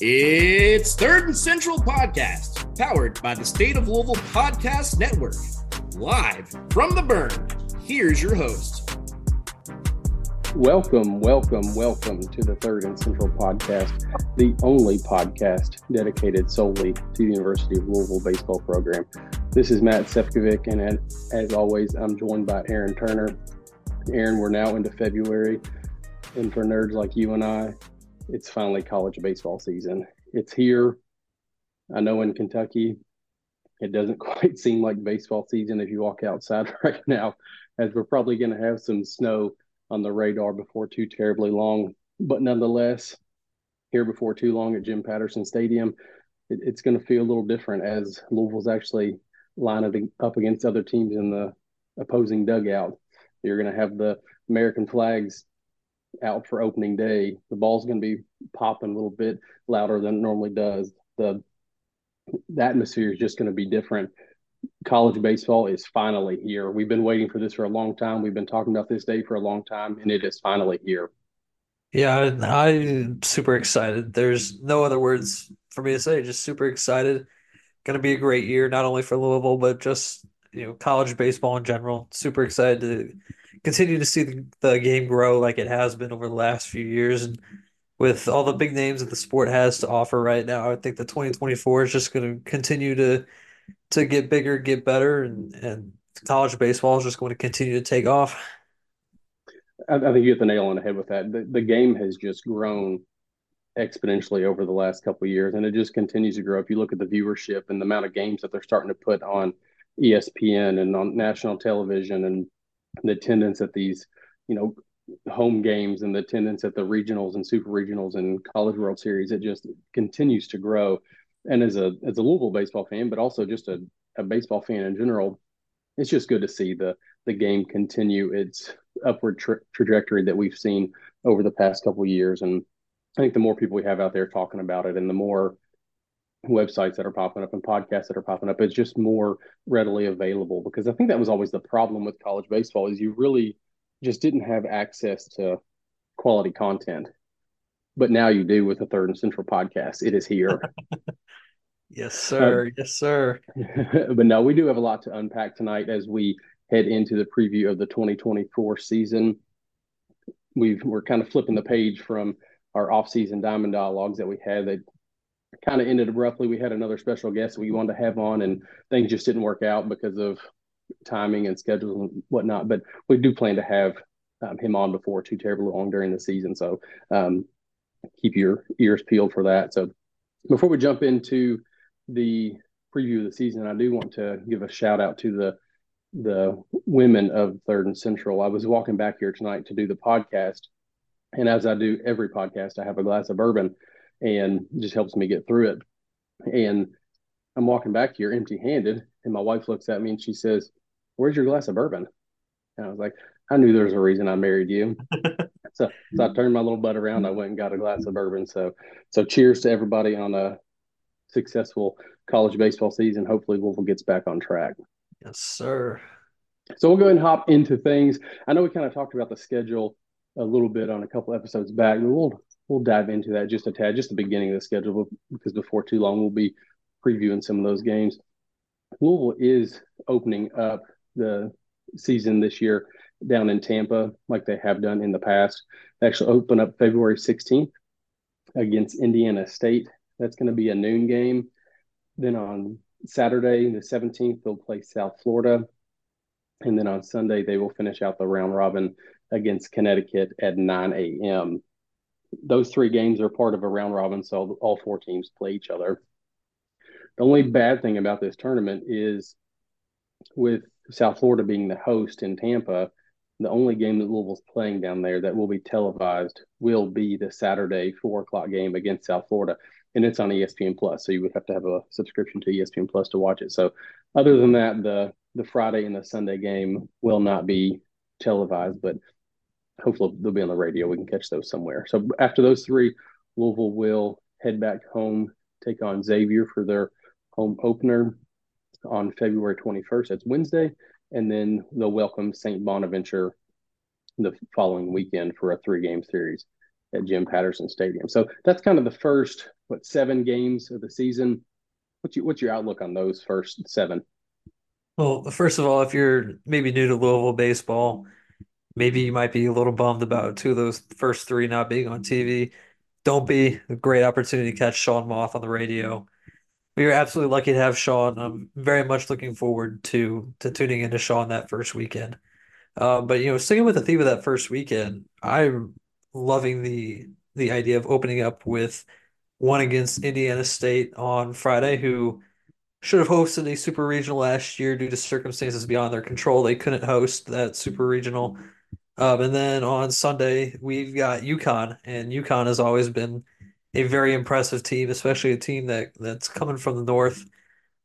It's Third and Central Podcast, powered by the State of Louisville Podcast Network. Live from the Burn, here's your host. Welcome, welcome, welcome to the Third and Central Podcast, the only podcast dedicated solely to the University of Louisville baseball program. This is Matt Sefcovic, and as always, I'm joined by Aaron Turner. Aaron, we're now into February, and for nerds like you and I, it's finally college baseball season. It's here. I know in Kentucky, it doesn't quite seem like baseball season if you walk outside right now, as we're probably going to have some snow on the radar before too terribly long. But nonetheless, here before too long at Jim Patterson Stadium, it, it's going to feel a little different as Louisville's actually lining up against other teams in the opposing dugout. You're going to have the American flags out for opening day, the ball's going to be popping a little bit louder than it normally does. The, the atmosphere is just going to be different. College baseball is finally here. We've been waiting for this for a long time. We've been talking about this day for a long time, and it is finally here. Yeah, I'm super excited. There's no other words for me to say. Just super excited. Going to be a great year, not only for Louisville, but just you know college baseball in general. Super excited to continue to see the, the game grow like it has been over the last few years. And with all the big names that the sport has to offer right now, I think the 2024 is just going to continue to to get bigger, get better, and and college baseball is just going to continue to take off. I, I think you hit the nail on the head with that. The, the game has just grown exponentially over the last couple years, and it just continues to grow. If you look at the viewership and the amount of games that they're starting to put on ESPN and on national television, and the attendance at these, you know, home games and the attendance at the regionals and super regionals and college world series, it just continues to grow. And as a as a Louisville baseball fan, but also just a, a baseball fan in general, it's just good to see the the game continue its upward tra- trajectory that we've seen over the past couple years. And I think the more people we have out there talking about it, and the more websites that are popping up and podcasts that are popping up. It's just more readily available because I think that was always the problem with college baseball is you really just didn't have access to quality content. But now you do with the Third and Central podcast. It is here. yes, sir. Um, yes, sir. but no, we do have a lot to unpack tonight as we head into the preview of the 2024 season. We've we're kind of flipping the page from our off-season diamond dialogues that we had that kind of ended abruptly. We had another special guest we wanted to have on, and things just didn't work out because of timing and schedules and whatnot. But we do plan to have um, him on before too terribly long during the season. So um, keep your ears peeled for that. So before we jump into the preview of the season, I do want to give a shout out to the the women of Third and Central. I was walking back here tonight to do the podcast, and as I do every podcast, I have a glass of bourbon and just helps me get through it. And I'm walking back here empty handed, and my wife looks at me and she says, Where's your glass of bourbon? And I was like, I knew there was a reason I married you. so, so I turned my little butt around. I went and got a glass of bourbon. So, so cheers to everybody on a successful college baseball season. Hopefully, Louisville gets back on track. Yes, sir. So we'll go ahead and hop into things. I know we kind of talked about the schedule a little bit on a couple episodes back, but we'll we'll dive into that just a tad, just the beginning of the schedule, because before too long we'll be previewing some of those games. Louisville is opening up the season this year down in Tampa, like they have done in the past. They actually open up February 16th against Indiana State. That's going to be a noon game. Then on Saturday, the 17th, they'll play South Florida. And then on Sunday, they will finish out the round robin against Connecticut at 9 a.m those three games are part of a round robin, so all four teams play each other. The only bad thing about this tournament is with South Florida being the host in Tampa, the only game that Louisville's playing down there that will be televised will be the Saturday four o'clock game against South Florida, and it's on ESPN Plus. So you would have to have a subscription to ESPN Plus to watch it. So other than that, the the Friday and the Sunday game will not be televised, but hopefully they'll be on the radio. We can catch those somewhere. So after those three, Louisville will head back home, take on Xavier for their home opener on February 21st. That's Wednesday. And then they'll welcome St. Bonaventure the following weekend for a three game series at Jim Patterson Stadium. So that's kind of the first, what, seven games of the season. What's what's your outlook on those first seven? Well, first of all, if you're maybe new to Louisville baseball, maybe you might be a little bummed about two of those first three not being on TV. Don't be a great opportunity to catch Sean Moth on the radio we were absolutely lucky to have Sean. I'm very much looking forward to to tuning into Sean that first weekend. Uh, but you know, sticking with the theme of that first weekend, I'm loving the the idea of opening up with one against Indiana State on Friday, who should have hosted a super regional last year due to circumstances beyond their control. They couldn't host that super regional. Um, and then on Sunday, we've got UConn, and UConn has always been a very impressive team, especially a team that that's coming from the north.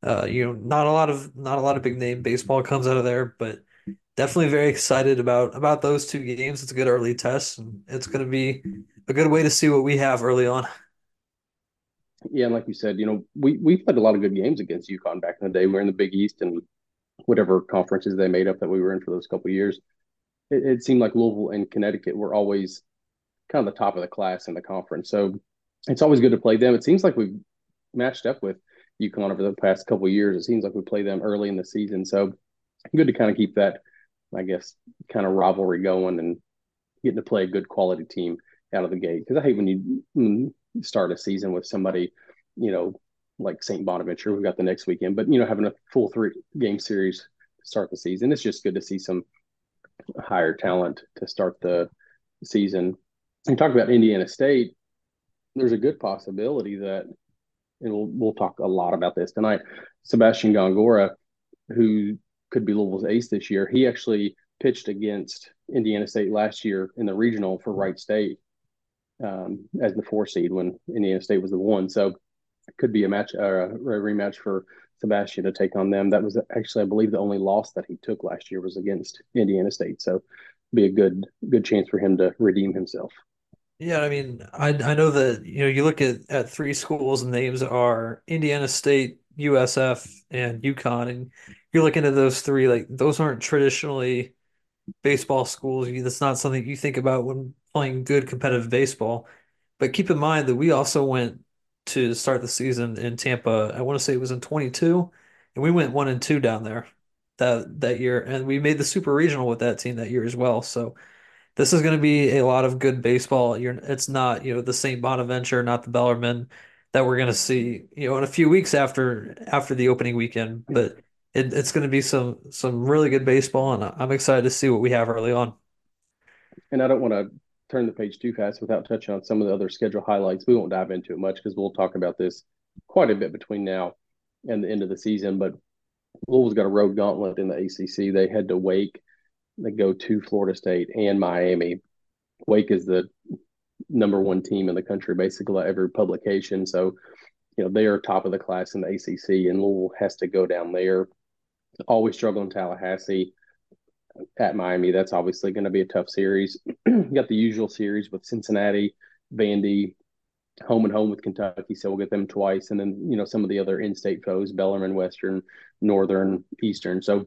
Uh, you know, not a lot of not a lot of big name baseball comes out of there, but definitely very excited about about those two games. It's a good early test, and it's going to be a good way to see what we have early on. Yeah, and like you said, you know, we we played a lot of good games against UConn back in the day. We are in the Big East and whatever conferences they made up that we were in for those couple years. It, it seemed like Louisville and Connecticut were always kind of the top of the class in the conference. So it's always good to play them. It seems like we've matched up with UConn over the past couple years. It seems like we play them early in the season, so good to kind of keep that, I guess, kind of rivalry going and getting to play a good quality team out of the gate. Because I hate when you start a season with somebody, you know, like St. Bonaventure, we've got the next weekend, but you know, having a full three game series to start the season, it's just good to see some higher talent to start the season. And talk about Indiana State there's a good possibility that, and we'll, we'll talk a lot about this tonight. Sebastian Gongora, who could be Louisville's ace this year, he actually pitched against Indiana State last year in the regional for Wright State um, as the four seed when Indiana State was the one. So it could be a match, uh, a rematch for Sebastian to take on them. That was actually, I believe, the only loss that he took last year was against Indiana State. So be a good good chance for him to redeem himself. Yeah, I mean, I I know that you know you look at at three schools and names are Indiana State, USF, and UConn, and you're looking at those three like those aren't traditionally baseball schools. That's not something you think about when playing good competitive baseball. But keep in mind that we also went to start the season in Tampa. I want to say it was in 22, and we went one and two down there that that year, and we made the super regional with that team that year as well. So this is going to be a lot of good baseball. You're, it's not, you know, the St. Bonaventure, not the Bellarmine that we're going to see, you know, in a few weeks after after the opening weekend. But it, it's going to be some some really good baseball, and I'm excited to see what we have early on. And I don't want to turn the page too fast without touching on some of the other schedule highlights. We won't dive into it much because we'll talk about this quite a bit between now and the end of the season. But Louisville's got a road gauntlet in the ACC. They head to Wake they go to Florida State and Miami. Wake is the number one team in the country, basically every publication. So, you know, they are top of the class in the ACC, and Louisville has to go down there. Always struggle in Tallahassee at Miami. That's obviously going to be a tough series. got the usual series with Cincinnati, Vandy, home and home with Kentucky, so we'll get them twice, and then you know some of the other in-state foes: Bellarmine, Western, Northern, Eastern. So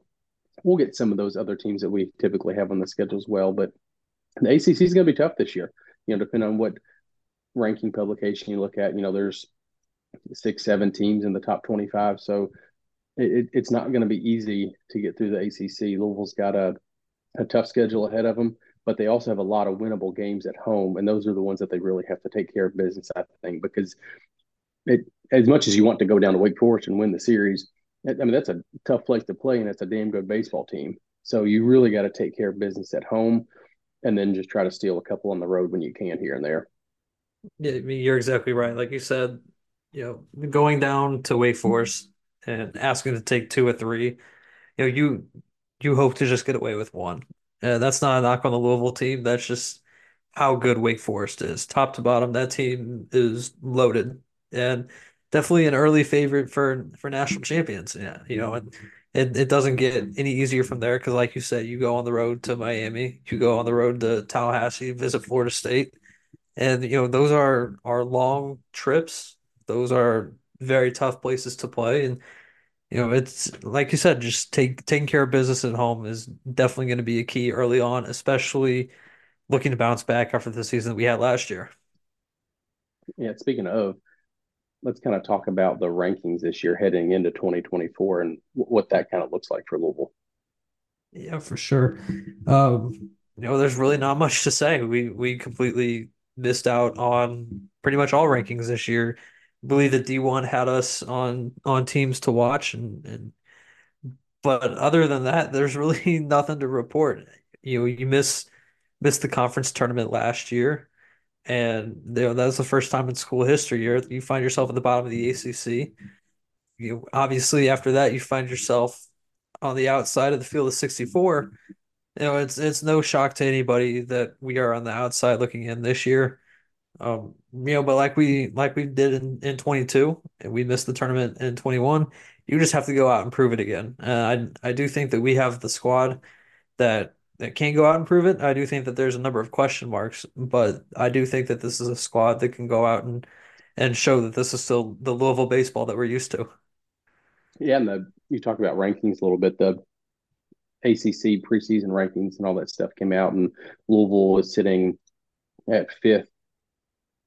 we'll get some of those other teams that we typically have on the schedule as well. But the ACC is going to be tough this year. You know, depending on what ranking publication you look at, you know, there's six, seven teams in the top 25. So it, it's not going to be easy to get through the ACC. Louisville's got a, a tough schedule ahead of them, but they also have a lot of winnable games at home. And those are the ones that they really have to take care of business, I think, because it, as much as you want to go down to Wake Forest and win the series, I mean, that's a tough place to play, and it's a damn good baseball team. So you really got to take care of business at home, and then just try to steal a couple on the road when you can here and there. Yeah, I mean, you're exactly right. Like you said, you know, going down to Wake mm-hmm. Forest and asking to take two or three, you know, you you hope to just get away with one. Uh, that's not a knock on the Louisville team. That's just how good Wake Forest is. Top to bottom, that team is loaded and definitely an early favorite for for national champions. Yeah, you know, and it, it doesn't get any easier from there because, like you said, you go on the road to Miami, you go on the road to Tallahassee, visit Florida State, and you know those are are long trips. Those are very tough places to play, and you know it's like you said, just take taking care of business at home is definitely going to be a key early on, especially looking to bounce back after the season that we had last year. Yeah, speaking of, let's kind of talk about the rankings this year heading into 2024 and what that kind of looks like for Louisville. Yeah, for sure. Um, you know, there's really not much to say. We we completely missed out on pretty much all rankings this year. Believe that D1 had us on on teams to watch and, and but other than that, there's really nothing to report. You know, you miss missed the conference tournament last year, and you know, that was the first time in school history you you find yourself at the bottom of the ACC. You obviously after that you find yourself on the outside of the field of 64. You know, it's it's no shock to anybody that we are on the outside looking in this year. Um, you know, but like we like we did in, in 22 and we missed the tournament in 21, you just have to go out and prove it again. Uh, I I do think that we have the squad that that can go out and prove it. I do think that there's a number of question marks, but I do think that this is a squad that can go out and and show that this is still the Louisville baseball that we're used to. Yeah, and the you talk about rankings a little bit. The ACC preseason rankings and all that stuff came out, and Louisville is sitting at fifth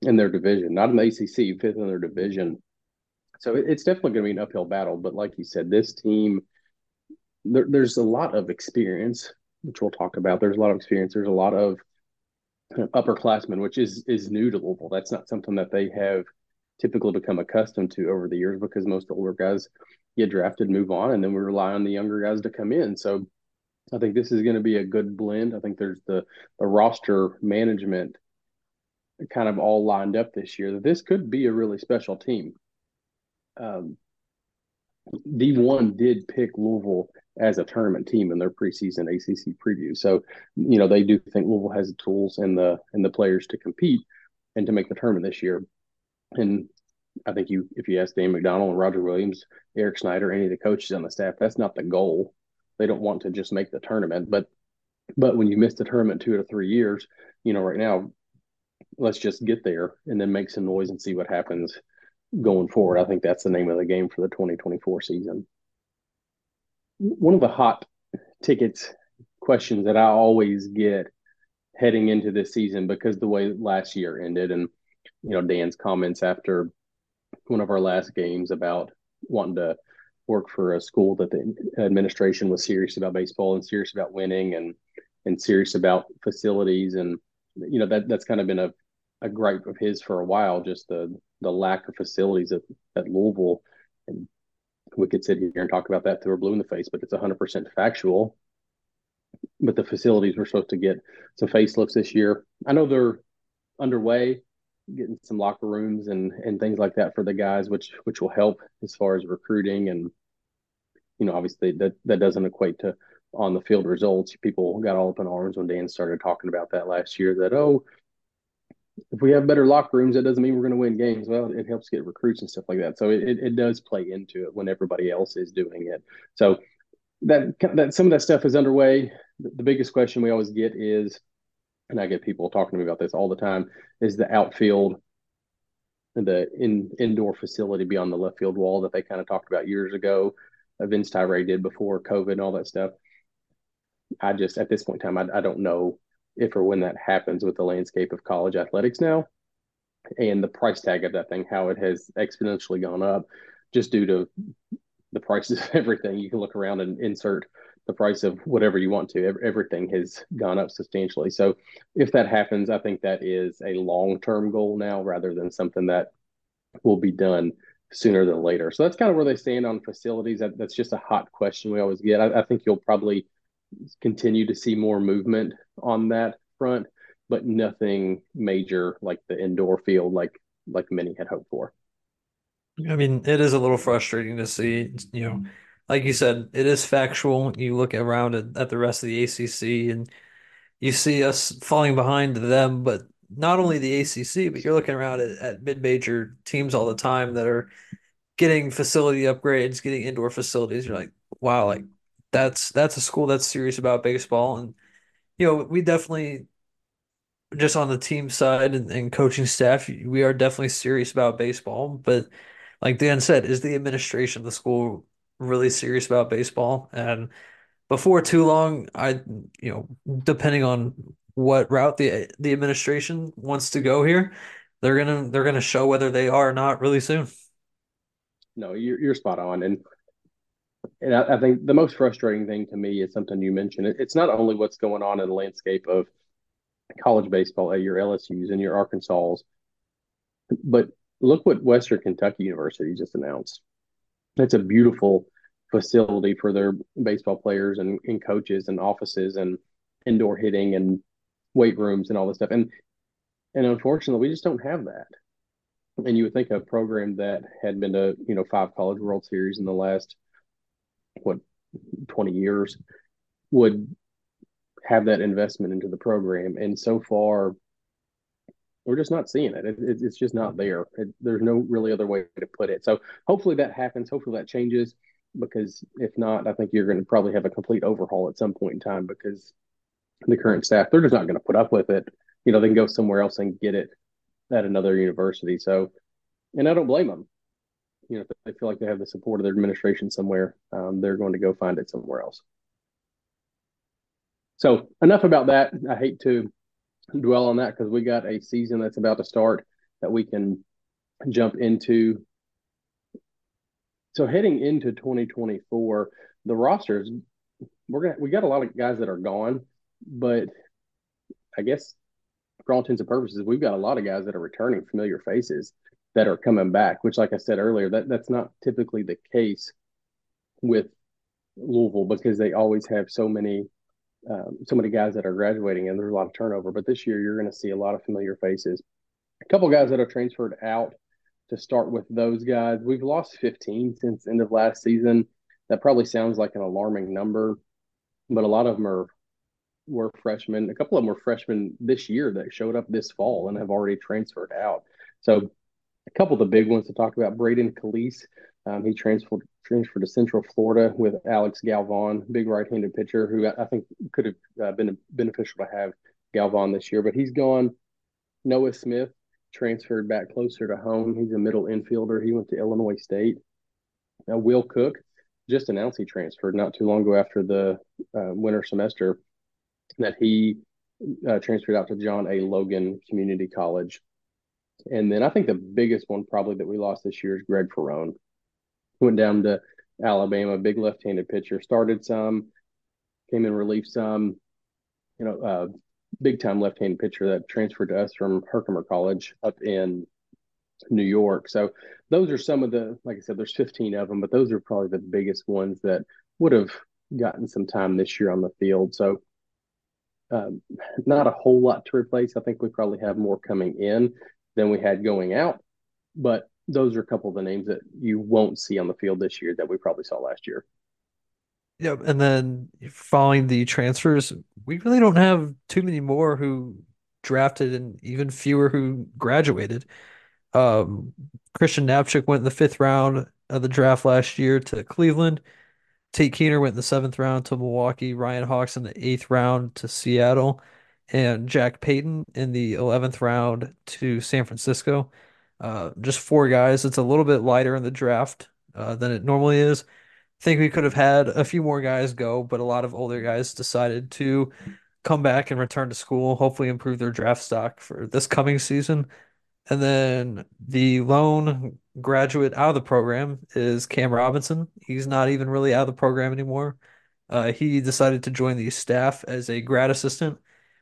in their division, not in the ACC, fifth in their division. So it's definitely going to be an uphill battle. But like you said, this team, there, there's a lot of experience which we'll talk about. There's a lot of experience. There's a lot of upperclassmen, which is is new to Louisville. That's not something that they have typically become accustomed to over the years because most older guys get drafted, move on, and then we rely on the younger guys to come in. So I think this is going to be a good blend. I think there's the the roster management kind of all lined up this year that this could be a really special team. Um, D1 did pick Louisville as a tournament team in their preseason ACC preview. So, you know, they do think Louisville has the tools and the and the players to compete and to make the tournament this year. And I think you, if you ask Dan McDonnell and Roger Williams, Eric Snyder, any of the coaches on the staff, that's not the goal. They don't want to just make the tournament, but but when you miss the tournament two to three years, you know, right now, let's just get there and then make some noise and see what happens going forward. I think that's the name of the game for the 2024 season one of the hot tickets questions that I always get heading into this season because the way last year ended and you know Dan's comments after one of our last games about wanting to work for a school that the administration was serious about baseball and serious about winning and and serious about facilities and you know that that's kind of been a, a gripe of his for a while just the the lack of facilities at, at Louisville and we could sit here and talk about that till we're blue in the face, but it's 100% factual. But the facilities we're supposed to get some facelifts this year. I know they're underway, getting some locker rooms and and things like that for the guys, which which will help as far as recruiting and you know obviously that that doesn't equate to on the field results. People got all up in arms when Dan started talking about that last year. That oh, if we have better locker rooms, that doesn't mean we're going to win games. Well, it helps get recruits and stuff like that. So it, it does play into it when everybody else is doing it. So that that some of that stuff is underway. The biggest question we always get is, and I get people talking to me about this all the time, is the outfield, the in indoor facility beyond the left field wall that they kind of talked about years ago. Vince Tyra did before COVID and all that stuff. I just at this point in time, I, I don't know if or when that happens with the landscape of college athletics now and the price tag of that thing, how it has exponentially gone up just due to the prices of everything. You can look around and insert the price of whatever you want to. Everything has gone up substantially. So if that happens, I think that is a long term goal now rather than something that will be done sooner than later. So that's kind of where they stand on facilities. That, that's just a hot question we always get. I, I think you'll probably continue to see more movement on that front, but nothing major like the indoor field like like many had hoped for. I mean, it is a little frustrating to see, you know, like you said, it is factual. You look around at, at the rest of the ACC and you see us falling behind them, but not only the ACC, but you're looking around at, at mid-major teams all the time that are getting facility upgrades, getting indoor facilities. You're like, wow, like that's that's a school that's serious about baseball, and you know we definitely just on the team side and, and coaching staff, we are definitely serious about baseball. But like Dan said, is the administration of the school really serious about baseball? And before too long, I, you know, depending on what route the the administration wants to go here, they're gonna they're gonna show whether they are or not really soon. No, you're you're spot on, and and I, I think the most frustrating thing to me is something you mentioned. It, it's not only what's going on in the landscape of college baseball at your LSU's and your Arkansas's, but look what Western Kentucky University just announced. It's a beautiful facility for their baseball players and, and coaches and offices and indoor hitting and weight rooms and all this stuff. And and unfortunately, we just don't have that. And you would think a program that had been to you know five college World Series in the last what twenty years would have that investment into the program. And so far, we're just not seeing it. it, it it's just not there. It, there's no really other way to put it. So hopefully that happens. Hopefully that changes because if not, I think you're going to probably have a complete overhaul at some point in time because the current staff they're just not going to put up with it. You know, they can go somewhere else and get it at another university. So, and I don't blame them. You know, if they feel like they have the support of their administration somewhere, um, they're going to go find it somewhere else. So enough about that. I hate to dwell on that because we got a season that's about to start that we can jump into. So heading into 2024, the rosters we're gonna we got a lot of guys that are gone, but I guess for all intents and purposes, we've got a lot of guys that are returning familiar faces that are coming back, which like I said earlier, that that's not typically the case with Louisville because they always have so many um, so many guys that are graduating and there's a lot of turnover. But this year, you're going to see a lot of familiar faces. A couple guys that have transferred out to start with those guys. We've lost 15 since end of last season. That probably sounds like an alarming number, but a lot of them are were freshmen. A couple of them were freshmen this year that showed up this fall and have already transferred out. So a couple of the big ones to talk about: Braden Calise. Um, he transferred transferred to Central Florida with Alex Galvan, big right-handed pitcher who I think could have uh, been beneficial to have Galvan this year, but he's gone. Noah Smith transferred back closer to home. He's a middle infielder. He went to Illinois State. Now, Will Cook just announced he transferred not too long ago after the uh, winter semester that he uh, transferred out to John A. Logan Community College. And then I think the biggest one probably that we lost this year is Greg Ferrone went down to Alabama, big left-handed pitcher. Started some, came in relief some. You know, uh, big time left-handed pitcher that transferred to us from Herkimer College up in New York. So those are some of the, like I said, there's 15 of them, but those are probably the biggest ones that would have gotten some time this year on the field. So um, not a whole lot to replace. I think we probably have more coming in than we had going out, but those are a couple of the names that you won't see on the field this year that we probably saw last year. Yeah, and then following the transfers, we really don't have too many more who drafted and even fewer who graduated. Um, Christian Knapczyk went in the fifth round of the draft last year to Cleveland. Tate Kuehner went in the seventh round to Milwaukee. Ryan Hawks in the eighth round to Seattle. And Jack Payton in the 11th round to San Francisco. Uh, just four guys. It's a little bit lighter in the draft uh, than it normally is. I think we could have had a few more guys go, but a lot of older guys decided to come back and return to school, hopefully improve their draft stock for this coming season. And then the lone graduate out of the program is Cam Robinson. He's not even really out of the program anymore. Uh, he decided to join the staff as a grad assistant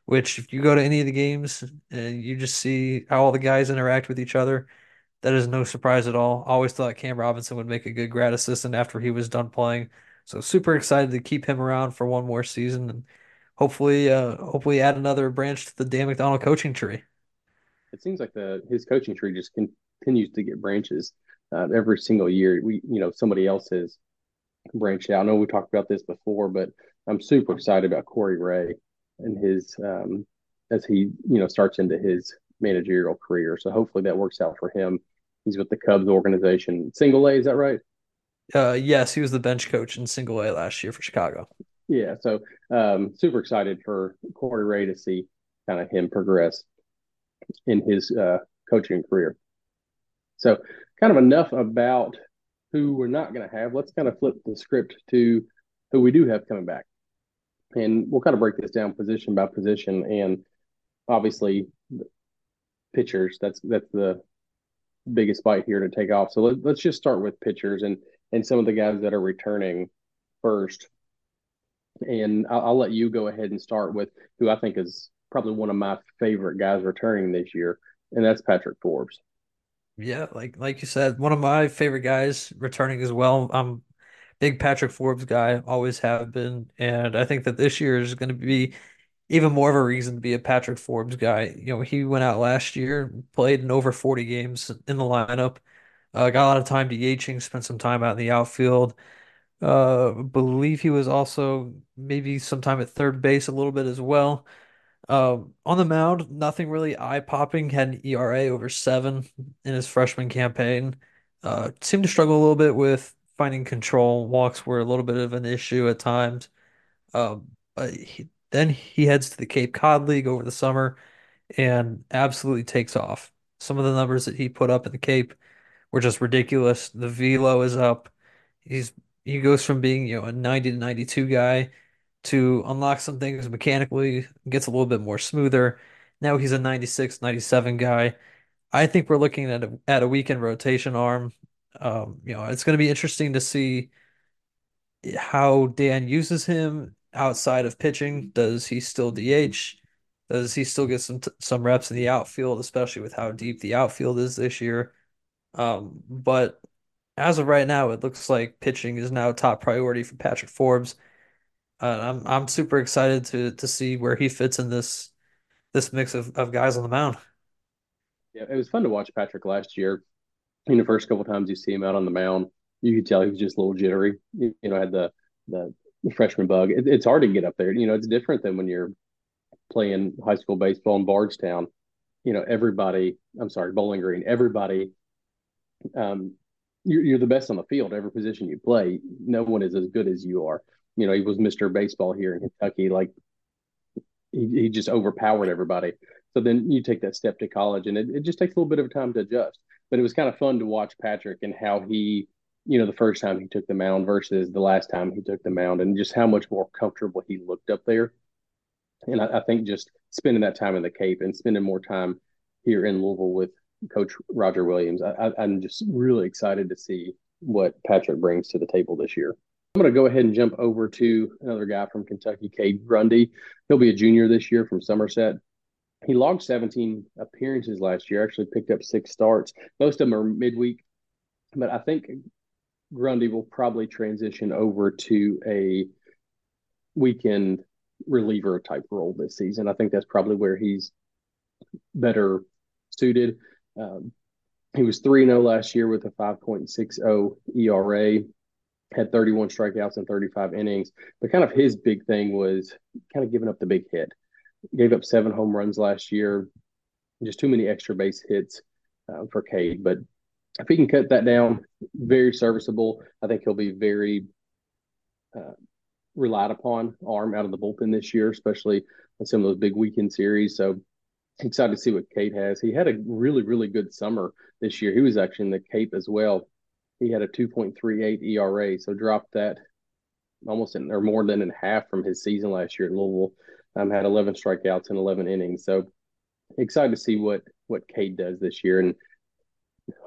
which if you go to any of the games and you just see how all the guys interact with each other, that is no surprise at all. Always thought Cam Robinson would make a good grad assistant after he was done playing. So super excited to keep him around for one more season and hopefully uh hopefully add another branch to the Dan McDonnell coaching tree. It seems like the his coaching tree just continues to get branches uh, every single year. We you know somebody else has branch out. I know we talked about this before, but I'm super excited about Corey Ray and his um, as he you know starts into his managerial career. So hopefully that works out for him. He's with the Cubs organization. Single A, is that right? Uh, yes, he was the bench coach in Single A last year for Chicago. Yeah, so um, super excited for Corey Ray to see kind of him progress in his uh, coaching career. So, kind of enough about who we're not going to have. Let's kind of flip the script to who we do have coming back, and we'll kind of break this down position by position. And obviously, pitchers. That's that's the biggest bite here to take off. So let, let's just start with pitchers and and some of the guys that are returning first. And I'll, I'll let you go ahead and start with who I think is probably one of my favorite guys returning this year, and that's Patrick Forbes. Yeah, like like you said, one of my favorite guys returning as well. I'm big Patrick Forbes guy, always have been, and I think that this year is going to be even more of a reason to be a Patrick Forbes guy. You know, he went out last year, played in over 40 games in the lineup, uh, got a lot of time DHing, spent some time out in the outfield. Uh, believe he was also maybe some time at third base a little bit as well. Um, on the mound, nothing really eye-popping. Had an ERA over seven in his freshman campaign. Uh, seemed to struggle a little bit with finding control. Walks were a little bit of an issue at times. Um, but he, then he heads to the Cape Cod League over the summer and absolutely takes off. Some of the numbers that he put up in the Cape were just ridiculous. The velo is up. He's he goes from being, you know, a 90 to 92 guy to unlock some things mechanically, gets a little bit more smoother. Now he's a 96, 97 guy. I think we're looking at a, at a weekend rotation arm. Um, you know, it's going to be interesting to see how Dan uses him outside of pitching. Does he still DH? Does he still get some some reps in the outfield, especially with how deep the outfield is this year? Um, but as of right now, it looks like pitching is now top priority for Patrick Forbes. Uh, I'm I'm super excited to to see where he fits in this this mix of, of guys on the mound. Yeah, it was fun to watch Patrick last year. In the first couple times you see him out on the mound, you could tell he was just a little jittery. You, you know, had the the freshman bug. It, it's hard to get up there. You know, it's different than when you're playing high school baseball in Bardstown. You know, everybody. I'm sorry, Bowling Green. Everybody. Um, you're, you're the best on the field. Every position you play, no one is as good as you are. You know, he was Mr. Baseball here in Kentucky. Like he, he just overpowered everybody. So then you take that step to college, and it, it just takes a little bit of time to adjust. But it was kind of fun to watch Patrick and how he you know, the first time he took the mound versus the last time he took the mound, and just how much more comfortable he looked up there. And I, I think just spending that time in the Cape and spending more time here in Louisville with Coach Roger Williams, I, I'm just really excited to see what Patrick brings to the table this year. I'm going to go ahead and jump over to another guy from Kentucky, Cade Grundy. He'll be a junior this year from Somerset. He logged 17 appearances last year, actually picked up six starts. Most of them are midweek, but I think Grundy will probably transition over to a weekend reliever type role this season. I think that's probably where he's better suited. Um, he was 3 0 last year with a 5.60 ERA, had 31 strikeouts and 35 innings. But kind of his big thing was kind of giving up the big hit. Gave up seven home runs last year, just too many extra base hits uh, for Cade. But if he can cut that down, very serviceable. I think he'll be very uh, relied upon arm out of the bullpen this year, especially in some of those big weekend series. So excited to see what Cade has. He had a really, really good summer this year. He was actually in the Cape as well. He had a 2.38 ERA, so dropped that almost in, or more than in half from his season last year at Louisville. Um, had 11 strikeouts and 11 innings. So excited to see what what Cade does this year. And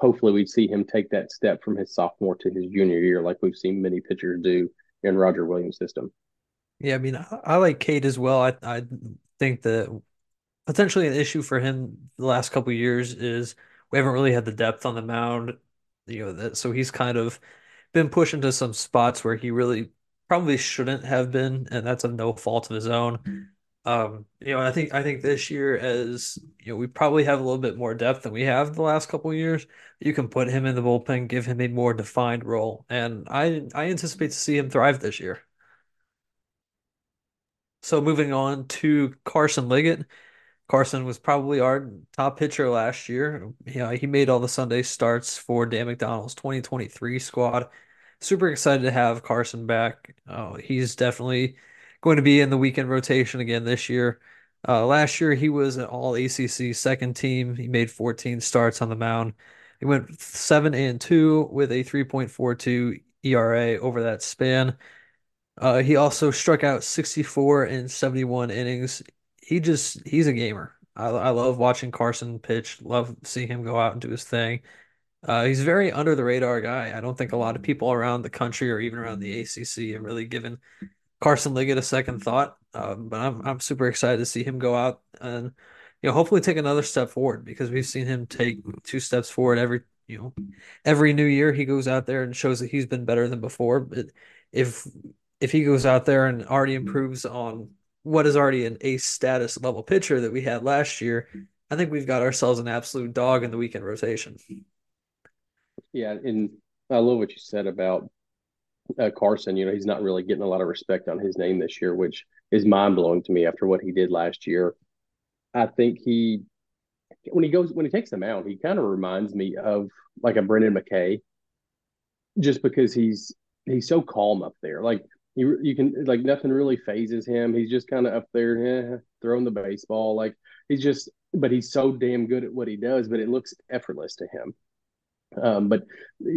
hopefully we see him take that step from his sophomore to his junior year, like we've seen many pitchers do in Roger Williams' system. Yeah, I mean, I, I like Cade as well. I I think that potentially an issue for him the last couple years is we haven't really had the depth on the mound. You know, that so he's kind of been pushed into some spots where he really probably shouldn't have been, and that's of no fault of his own. Um, you know, I think I think this year as you know, we probably have a little bit more depth than we have the last couple years. You can put him in the bullpen, give him a more defined role, and I I anticipate to see him thrive this year. So moving on to Carson Liggett. Carson was probably our top pitcher last year. You know, he made all the Sunday starts for Dan McDonnell's 2023 squad. Super excited to have Carson back. Uh, he's definitely going to be in the weekend rotation again this year. Uh, last year, he was an all ACC second team. He made 14 starts on the mound. He went 7 and 2 with a 3.42 ERA over that span. Uh, he also struck out 64 in 71 innings. He just, he's a gamer. I, I love watching Carson pitch, love seeing him go out and do his thing. Uh, he's a very under the radar guy. I don't think a lot of people around the country or even around the ACC have really given Carson Liggett a second thought. Um, but I'm I'm super excited to see him go out and you know hopefully take another step forward because we've seen him take two steps forward every you know every new year he goes out there and shows that he's been better than before. But if if he goes out there and already improves on what is already an ace status level pitcher that we had last year, I think we've got ourselves an absolute dog in the weekend rotation. Yeah, and I love what you said about uh, Carson. You know, he's not really getting a lot of respect on his name this year, which is mind blowing to me after what he did last year. I think he, when he goes, when he takes the mound, he kind of reminds me of like a Brendan McKay, just because he's he's so calm up there. Like you, you can like nothing really phases him. He's just kind of up there, eh, throwing the baseball. Like he's just, but he's so damn good at what he does. But it looks effortless to him. Um, but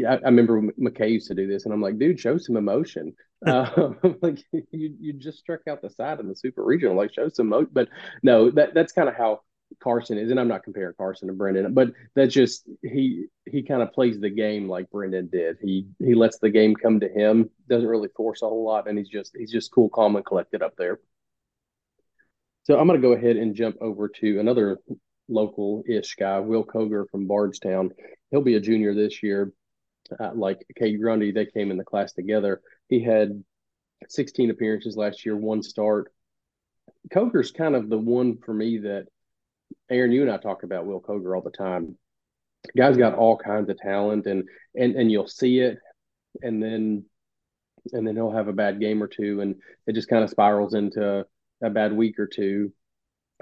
I, I, remember McKay used to do this, and I'm like, dude, show some emotion. uh, like you, you just struck out the side in the super regional, like show some emotion. But no, that that's kind of how Carson is, and I'm not comparing Carson to Brendan, but that's just he he kind of plays the game like Brendan did. He he lets the game come to him, doesn't really force a whole lot, and he's just he's just cool, calm, and collected up there. So I'm going to go ahead and jump over to another local-ish guy, Will Koger from Bardstown. He'll be a junior this year. Uh, like Cade Grundy, they came in the class together. He had 16 appearances last year, one start. Koger's kind of the one for me that Aaron, you and I talk about Will Koger all the time. Guy's got all kinds of talent, and and and you'll see it, and then and then he'll have a bad game or two, and it just kind of spirals into a bad week or two,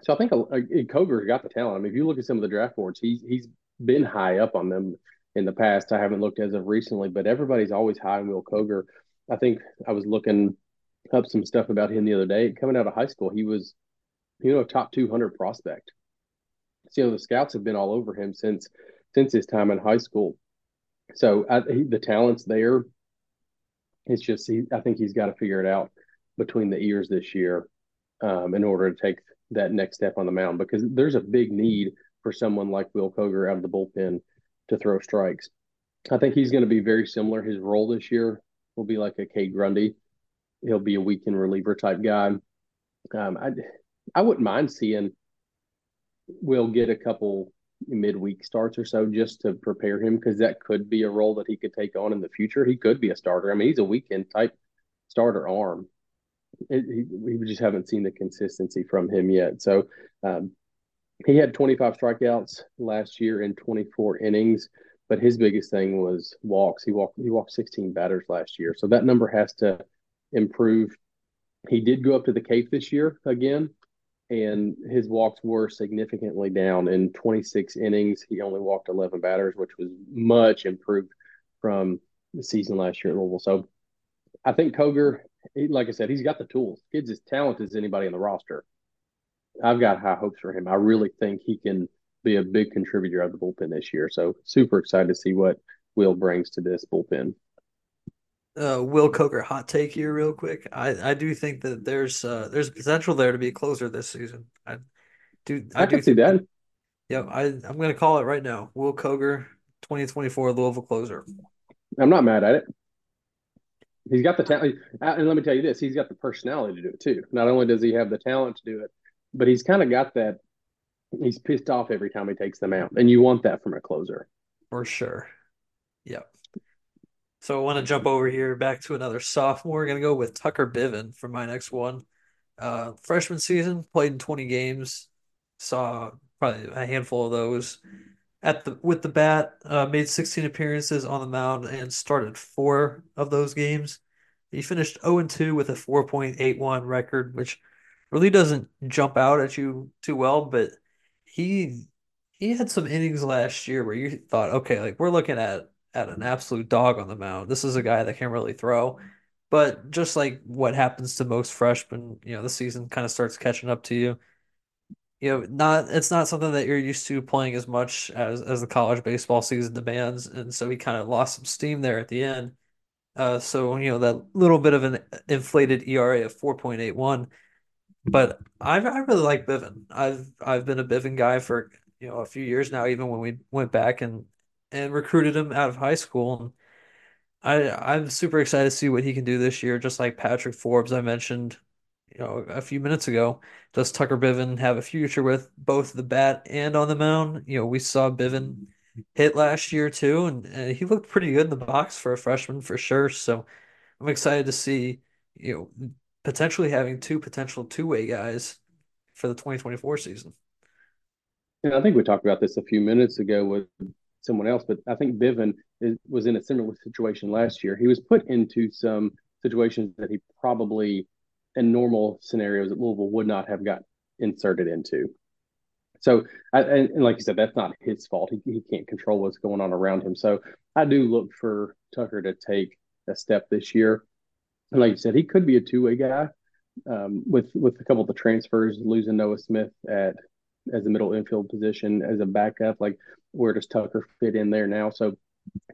so I think Koger got the talent. I mean, if you look at some of the draft boards, he's he's been high up on them in the past. I haven't looked as of recently, but everybody's always high on Will Koger. I think I was looking up some stuff about him the other day. Coming out of high school, he was, you know, a top 200 prospect. So, you know, the scouts have been all over him since since his time in high school. So I, he, the talent's there. It's just he, I think he's got to figure it out between the ears this year um, in order to take that next step on the mound because there's a big need for someone like Will Koger out of the bullpen to throw strikes. I think he's going to be very similar. His role this year will be like a Cade Grundy. He'll be a weekend reliever type guy. Um, I I wouldn't mind seeing Will get a couple midweek starts or so just to prepare him because that could be a role that he could take on in the future. He could be a starter. I mean, he's a weekend type starter arm it, he, we just haven't seen the consistency from him yet. So um, he had 25 strikeouts last year in 24 innings, but his biggest thing was walks. He walked he walked 16 batters last year, so that number has to improve. He did go up to the Cape this year again, and his walks were significantly down. In 26 innings, he only walked 11 batters, which was much improved from the season last year at Louisville. So I think Koger he, like I said, he's got the tools. Kid's as talented as anybody in the roster. I've got high hopes for him. I really think he can be a big contributor of the bullpen this year. So super excited to see what Will brings to this bullpen. Uh, Will Koger hot take here real quick. I, I do think that there's uh, there's potential there to be a closer this season. I do I, I do can see that. Yep, I I'm gonna call it right now. Will Koger, 2024 Louisville closer. I'm not mad at it. He's got the talent, and let me tell you this: he's got the personality to do it too. Not only does he have the talent to do it, but he's kind of got that. He's pissed off every time he takes them out, and you want that from a closer for sure. Yep. So I want to jump over here back to another sophomore. Going to go with Tucker Biven for my next one. Uh, freshman season, played in 20 games, saw probably a handful of those at the with the bat, uh, made 16 appearances on the mound and started four of those games. He finished 0-2 with a 4.81 record, which really doesn't jump out at you too well, but he he had some innings last year where you thought, okay, like we're looking at at an absolute dog on the mound. This is a guy that can really throw. But just like what happens to most freshmen, you know, the season kind of starts catching up to you. You know, not it's not something that you're used to playing as much as as the college baseball season demands, and so he kind of lost some steam there at the end. Uh, so you know that little bit of an inflated ERA of 4.81. But I I really like Biven. I've I've been a Biven guy for you know a few years now, even when we went back and and recruited him out of high school. And I I'm super excited to see what he can do this year. Just like Patrick Forbes, I mentioned, you know, a few minutes ago. Does Tucker Biven have a future with both the bat and on the mound? You know, we saw Biven hit last year too, and, he looked pretty good in the box for a freshman for sure. So I'm excited to see, you know, potentially having two potential two-way guys for the 2024 season. And I think we talked about this a few minutes ago with someone else, but I think Biven is, was in a similar situation last year. He was put into some situations that he probably, in normal scenarios at Louisville, would not have got inserted into. So, I, and, and, like you said, that's not his fault. He, he can't control what's going on around him. So, I do look for Tucker to take a step this year. And like you said, he could be a two way guy um, with with a couple of the transfers, losing Noah Smith at as a middle infield position as a backup. Like, where does Tucker fit in there now? So,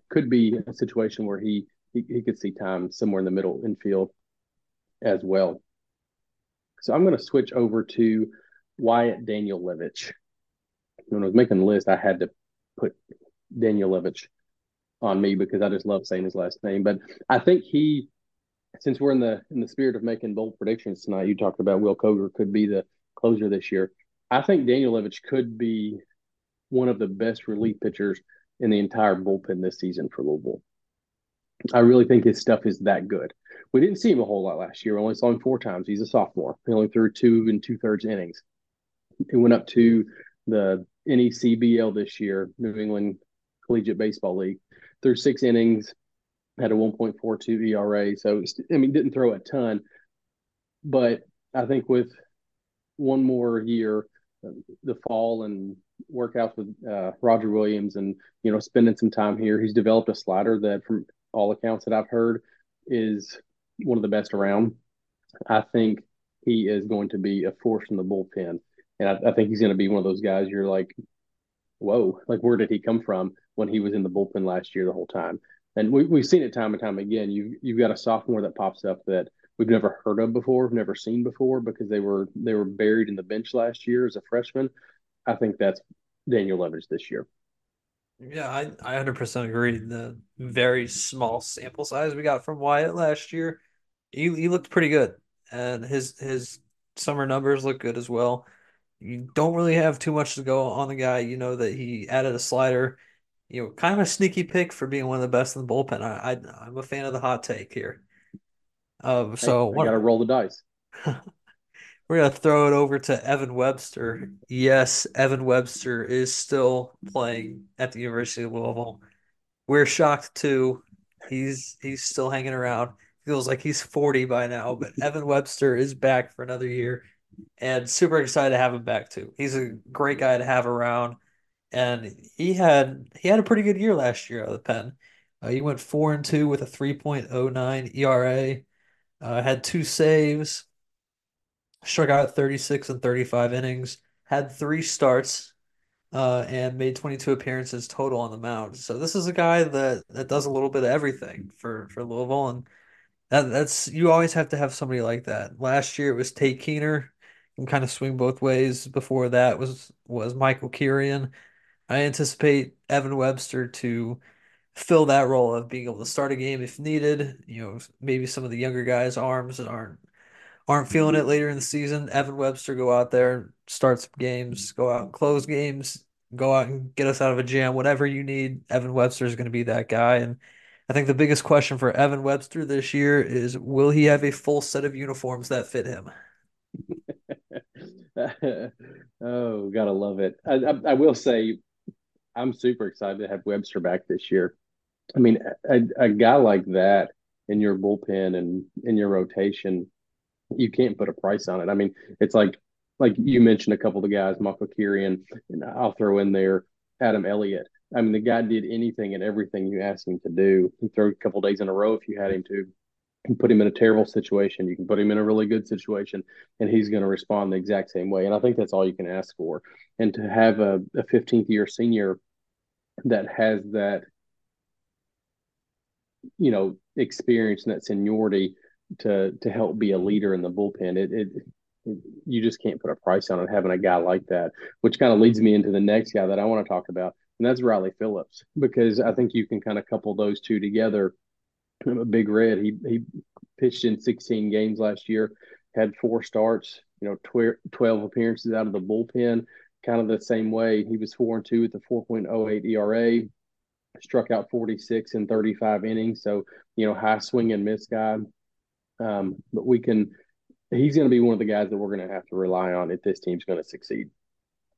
could be a situation where he he, he could see time somewhere in the middle infield as well. So, I'm going to switch over to Wyatt Danielewicz. When I was making the list, I had to put Danielewicz on me because I just love saying his last name. But I think he, since we're in the in the spirit of making bold predictions tonight, you talked about Will Koger could be the closer this year. I think Danielewicz could be one of the best relief pitchers in the entire bullpen this season for Louisville. I really think his stuff is that good. We didn't see him a whole lot last year. We only saw him four times. He's a sophomore. He only threw two and two thirds innings. He went up to the NECBL this year, New England Collegiate Baseball League, threw six innings, had a 1.42 ERA. So, I mean, didn't throw a ton. But I think with one more year, the fall and workouts with uh, Roger Williams and, you know, spending some time here, he's developed a slider that, from all accounts that I've heard, is one of the best around. I think he is going to be a force in the bullpen. And I, I think he's going to be one of those guys you're like, whoa, like where did he come from when he was in the bullpen last year the whole time? And we, we've seen it time and time again. You you've got a sophomore that pops up that we've never heard of before, never seen before because they were they were buried in the bench last year as a freshman. I think that's Danielewicz this year. Yeah, I, I 100% agree. The very small sample size we got from Wyatt last year, he, he looked pretty good. And his his summer numbers look good as well you don't really have too much to go on the guy. You know that he added a slider. You know, kind of a sneaky pick for being one of the best in the bullpen. I, I am a fan of the hot take here. Um, so hey, got to roll the dice. we're gonna throw it over to Evan Webster. Yes, Evan Webster is still playing at the University of Louisville. We're shocked too. He's he's still hanging around. Feels like he's 40 by now, but Evan Webster is back for another year and super excited to have him back too. He's a great guy to have around, and he had he had a pretty good year last year out of the pen. Uh, he went four and two with a three point oh nine ERA. Uh, had two saves, struck out thirty six and thirty five innings. Had three starts, uh, and made twenty two appearances total on the mound. So this is a guy that that does a little bit of everything for for Louisville, and that, that's you always have to have somebody like that. Last year it was Tate Kuehner can kind of swing both ways. Before that was was Michael Kirian. I anticipate Evan Webster to fill that role of being able to start a game if needed. You know, maybe some of the younger guys' arms aren't aren't feeling it mm-hmm. later in the season. Evan Webster go out there, start some games, go out and close games, go out and get us out of a jam. Whatever you need, Evan Webster is going to be that guy. And I think the biggest question for Evan Webster this year is will he have a full set of uniforms that fit him? oh, gotta love it. I, I, I, will say, I'm super excited to have Webster back this year. I mean, a, a guy like that in your bullpen and in your rotation, you can't put a price on it. I mean, it's like like you mentioned a couple of the guys, Michael Kirian, and I'll throw in there Adam Elliott. I mean, the guy did anything and everything you asked him to do. He threw a couple days in a row if you had him to. You put him in a terrible situation. You can put him in a really good situation, and he's going to respond the exact same way. And I think that's all you can ask for. And to have a, a 15th year senior that has that, you know, experience and that seniority to to help be a leader in the bullpen, it, it you just can't put a price on it having a guy like that. Which kind of leads me into the next guy that I want to talk about, and that's Riley Phillips, because I think you can kind of couple those two together a Big Red. He he pitched in 16 games last year, had four starts, you know, tw- 12 appearances out of the bullpen. Kind of the same way. He was four and two with a 4.08 ERA, struck out 46 in 35 innings. So you know, high swing and miss guy. Um, but we can. He's going to be one of the guys that we're going to have to rely on if this team's going to succeed.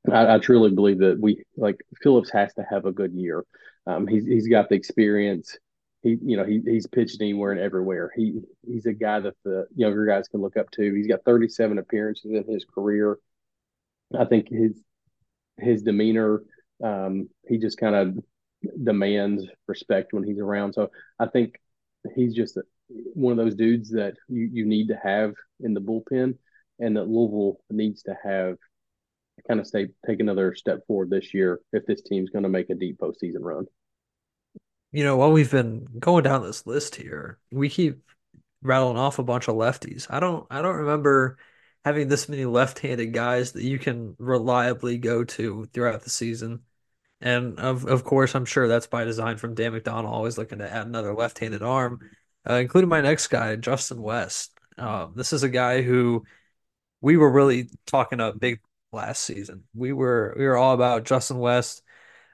I, I, truly believe that we like Phillips has to have a good year. Um, he's he's got the experience he you know he he's pitched anywhere and everywhere. He he's a guy that the younger guys can look up to. He's got 37 appearances in his career. I think his his demeanor um, he just kind of demands respect when he's around. So I think he's just one of those dudes that you you need to have in the bullpen, and that Louisville needs to have kind of stay take another step forward this year if this team's going to make a deep postseason run you know, while we've been going down this list here, we keep rattling off a bunch of lefties. I don't I don't remember having this many left-handed guys that you can reliably go to throughout the season. And of of course, I'm sure that's by design from Dan McDonnell, always looking to add another left-handed arm, uh, including my next guy, Justin West. Uh, this is a guy who we were really talking up big last season. We were we were all about Justin West.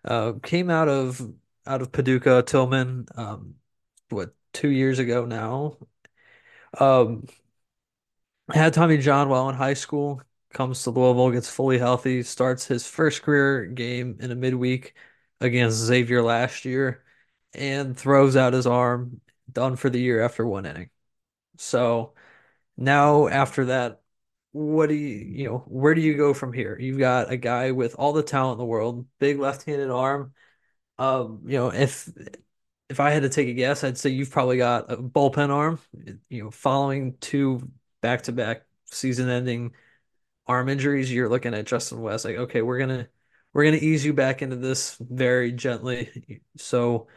Uh, came out of out of Paducah Tilghman, um, what two years ago now. Um, had Tommy John while in high school. Comes to Louisville, gets fully healthy, starts his first career game in a midweek against Xavier last year, and throws out his arm. Done for the year after one inning. So now after that, what do you you know where do you go from here? You've got a guy with all the talent in the world, big left-handed arm um, you know, if if I had to take a guess, I'd say you've probably got a bullpen arm. You know, following two back-to-back season-ending arm injuries, you're looking at Justin West like, okay, we're gonna we're gonna ease you back into this very gently. So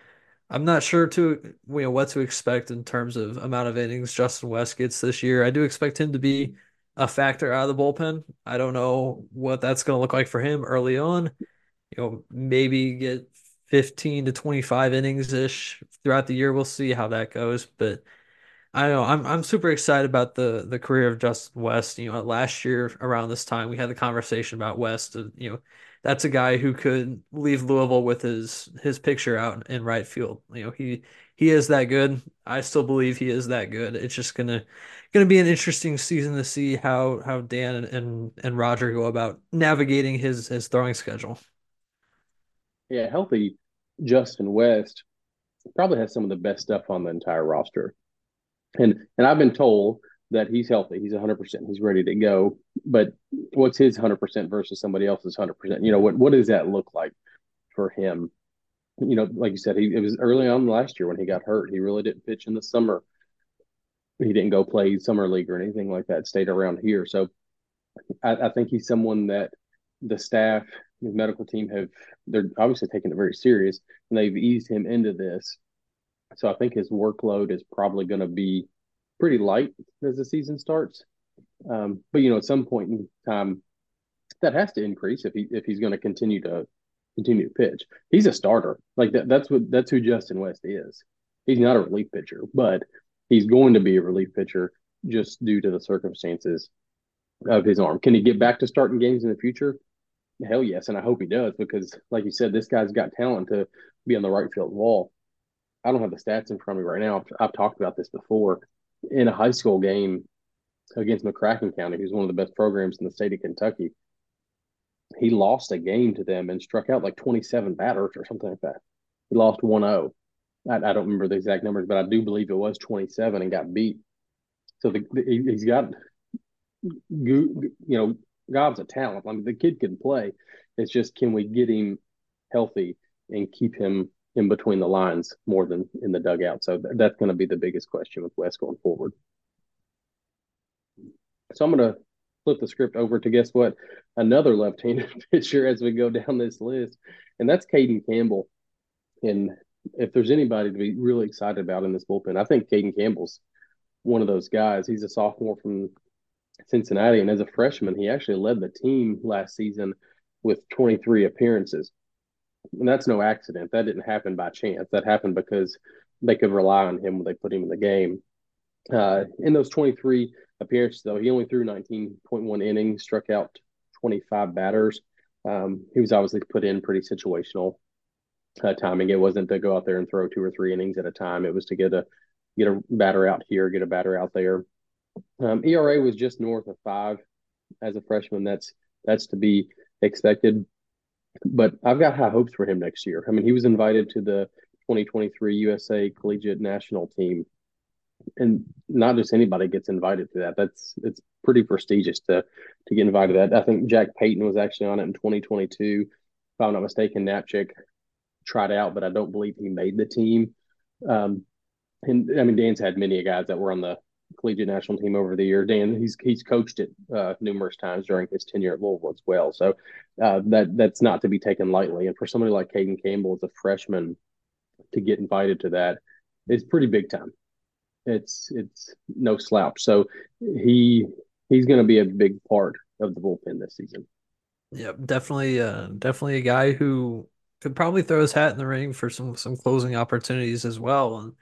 I'm not sure to you know what to expect in terms of amount of innings Justin West gets this year. I do expect him to be a factor out of the bullpen. I don't know what that's going to look like for him early on. You know, maybe get 15 to 25 innings ish throughout the year. We'll see how that goes, but I know I'm I'm super excited about the the career of Justin West. You know, last year around this time we had the conversation about West. Uh, you know, that's a guy who could leave Louisville with his his picture out in right field. You know, he he is that good. I still believe he is that good. It's just gonna gonna be an interesting season to see how how Dan and and, Roger go about navigating his his throwing schedule. Yeah, healthy Justin West probably has some of the best stuff on the entire roster. And and I've been told that he's healthy. He's 100%. He's ready to go. But what's his 100% versus somebody else's 100%? You know, what what does that look like for him? You know, like you said, he it was early on last year when he got hurt. He really didn't pitch in the summer. He didn't go play summer league or anything like that. Stayed around here. So I, I think he's someone that the staff his medical team have they're obviously taking it very serious and they've eased him into this. So I think his workload is probably going to be pretty light as the season starts. Um, but you know, at some point in time, that has to increase if he if he's going to continue to continue to pitch. He's a starter. Like that. That's what that's who Justin West is. He's not a relief pitcher, but he's going to be a relief pitcher just due to the circumstances of his arm. Can he get back to starting games in the future? Hell yes, and I hope he does because, like you said, this guy's got talent to be on the right field wall. I don't have the stats in front of me right now. I've, I've talked about this before. In a high school game, against McCracken County, who's one of the best programs in the state of Kentucky. He lost a game to them and struck out like 27 batters or something like that. He lost 1 0. I, I, don't remember the exact numbers, but I do believe it was 27 and got beat. So the, the, he's got, you know, God's a talent. I mean, the kid can play. It's just can we get him healthy and keep him in between the lines more than in the dugout? So th- that's going to be the biggest question with West going forward. So I'm going to flip the script over to guess what? Another left-handed pitcher as we go down this list, and that's Caden Campbell. And if there's anybody to be really excited about in this bullpen, I think Caden Campbell's one of those guys. He's a sophomore from Cincinnati, and as a freshman, he actually led the team last season with 23 appearances. And that's no accident. That didn't happen by chance. That happened because they could rely on him when they put him in the game. Uh, in those 23 appearances, though, he only threw 19.1 innings, struck out 25 batters. Um, he was obviously put in pretty situational uh, timing. It wasn't to go out there and throw two or three innings at a time. It was to get a get a batter out here, get a batter out there. Um, ERA was just north of five as a freshman. That's that's to be expected. But I've got high hopes for him next year. I mean, he was invited to the 2023 USA Collegiate National Team, and not just anybody gets invited to that. That's it's pretty prestigious to to get invited to that. I think Jack Payton was actually on it in 2022. If I'm not mistaken, Knapczyk tried out, but I don't believe he made the team. Um, and I mean, Dan's had many guys that were on the collegiate national team over the year. Dan, he's he's coached it uh, numerous times during his tenure at Louisville as well. So uh, that that's not to be taken lightly. And for somebody like Caden Campbell as a freshman to get invited to that is pretty big time. It's it's no slouch. So he he's going to be a big part of the bullpen this season. Yeah, definitely, uh, definitely a guy who could probably throw his hat in the ring for some some closing opportunities as well. And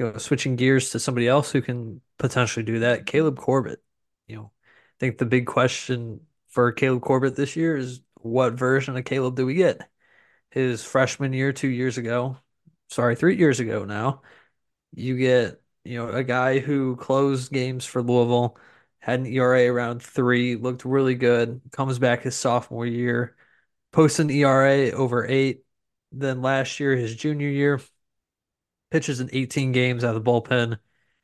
you know, switching gears to somebody else who can potentially do that, Caleb Corbett. You know, I think the big question for Caleb Corbett this year is what version of Caleb do we get? His freshman year, two years ago, sorry, three years ago now, you get, you know, a guy who closed games for Louisville, had an ERA around three, looked really good, comes back his sophomore year, posts an ERA over eight. Then last year, his junior year, pitches in 18 games out of the bullpen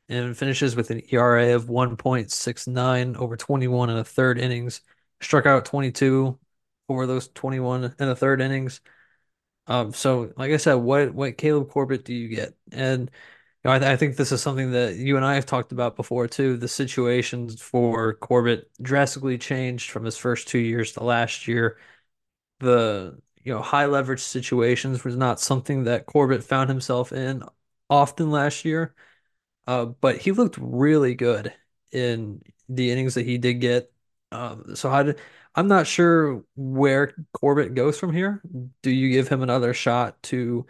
and finishes with an ERA of 1.69 over 21 and a third innings. Struck out 22 over those 21 and a third innings. Um, so like I said, what what Caleb Corbett do you get? And you know, I, th- I think this is something that you and I have talked about before too. The situations for Corbett drastically changed from his first two years to last year. The you know high leverage situations was not something that Corbett found himself in often last year. Uh, but he looked really good in the innings that he did get. Um, so I'm not sure where Corbett goes from here. Do you give him another shot to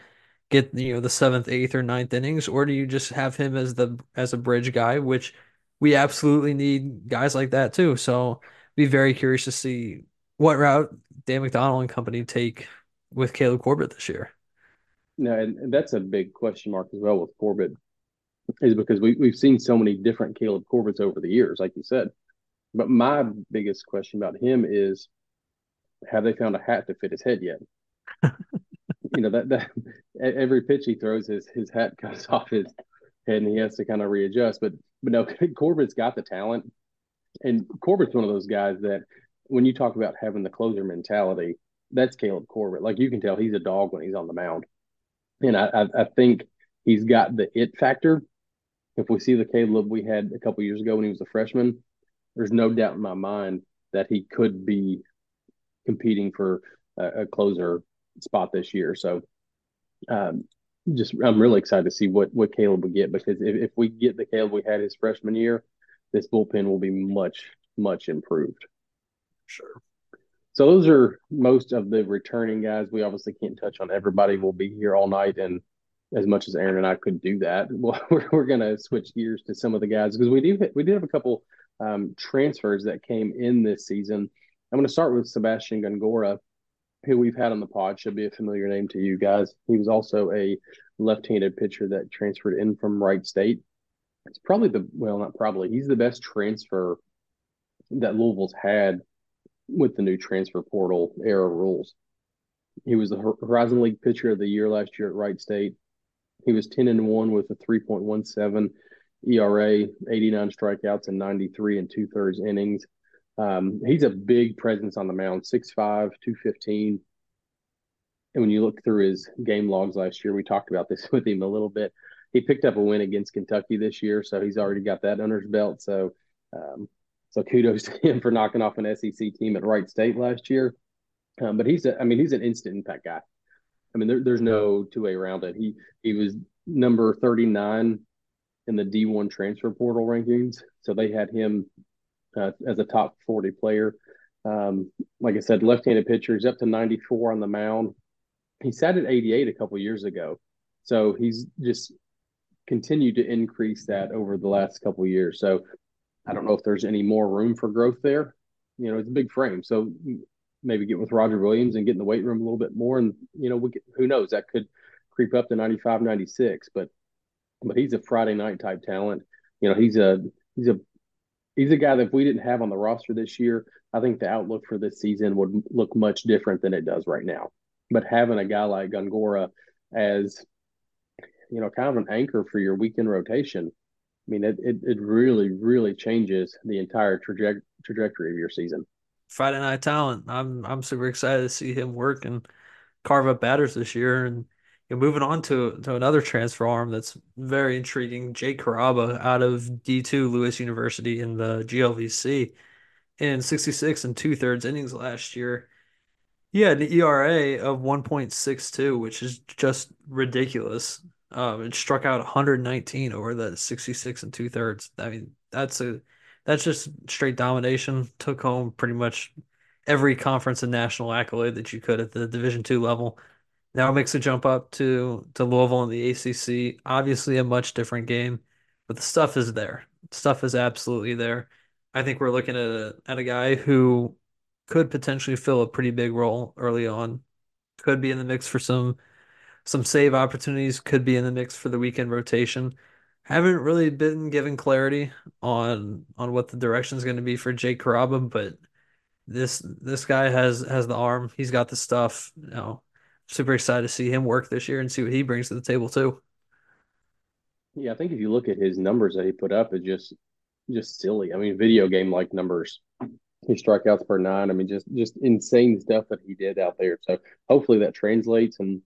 get you know the seventh, eighth, or ninth innings, or do you just have him as the as a bridge guy, which we absolutely need guys like that too. So be very curious to see what route Dan McDonnell and company take with Caleb Corbett this year. No, and that's a big question mark as well with Corbett, is because we we've seen so many different Caleb Corbetts over the years, like you said. But my biggest question about him is, have they found a hat to fit his head yet? you know that that every pitch he throws, his his hat comes off his head, and he has to kind of readjust. But but no, Corbett's got the talent, and Corbett's one of those guys that when you talk about having the closer mentality, that's Caleb Corbett. Like you can tell, he's a dog when he's on the mound and I, I, I think he's got the it factor. If we see the Caleb we had a couple years ago when he was a freshman, there's no doubt in my mind that he could be competing for a, a closer spot this year. So, um, just I'm really excited to see what what Caleb will get because if, if we get the Caleb we had his freshman year, this bullpen will be much much improved. Sure. So those are most of the returning guys. We obviously can't touch on everybody. We'll be here all night, and as much as Aaron and I could do that, we're, we're going to switch gears to some of the guys because we do we did have a couple um, transfers that came in this season. I'm going to start with Sebastian Gongora, who we've had on the pod. Should be a familiar name to you guys. He was also a left-handed pitcher that transferred in from Wright State. it's probably the well, not probably. He's the best transfer that Louisville's had with the new transfer portal era rules. He was the Horizon League pitcher of the year last year at Wright State. He was 10 and 1 with a 3.17 ERA, 89 strikeouts, and 93 and two thirds innings. Um, he's a big presence on the mound, 6'5, 215. And when you look through his game logs last year, we talked about this with him a little bit. He picked up a win against Kentucky this year, so he's already got that under his belt. So, um, so kudos to him for knocking off an SEC team at Wright State last year. Um, but he's a, I mean, he's an instant impact guy. I mean, there, there's no two way around it. He he was number 39 in the D1 transfer portal rankings, so they had him uh, as a top 40 player. Um, like I said, left-handed pitcher. He's up to 94 on the mound. He sat at 88 a couple years ago, so he's just continued to increase that over the last couple years. So I don't know if there's any more room for growth there. You know, it's a big frame, so maybe get with Roger Williams and get in the weight room a little bit more. And, you know, we get, who knows, that could creep up to 95, 96, but, but he's a Friday night type talent. You know, he's a, he's a, he's a guy that if we didn't have on the roster this year, I think the outlook for this season would look much different than it does right now. But having a guy like Gongora as, you know, kind of an anchor for your weekend rotation, I mean, it, it, it really, really changes the entire traje- trajectory of your season. Friday Night Talent. I'm I'm super excited to see him work and carve up batters this year. And you know, moving on to to another transfer arm that's very intriguing, Jake Carrabba out of D2 Lewis University in the GLVC in 66 and two thirds innings last year. He had an ERA of 1.62, which is just ridiculous. Um, it struck out 119 over the 66 and two thirds. I mean, that's a that's just straight domination. Took home pretty much every conference and national accolade that you could at the Division two level. Now makes a jump up to to Louisville in the ACC. Obviously, a much different game, but the stuff is there. Stuff is absolutely there. I think we're looking at a at a guy who could potentially fill a pretty big role early on. Could be in the mix for some some save opportunities. Could be in the mix for the weekend rotation haven't really been given clarity on on what the direction is going to be for Jake Carrabba, but this this guy has has the arm. He's got the stuff. You know, super excited to see him work this year and see what he brings to the table too. Yeah, I think if you look at his numbers that he put up, it's just just silly. I mean, video game like numbers. His strikeouts per nine. I mean, just just insane stuff that he did out there. So hopefully that translates and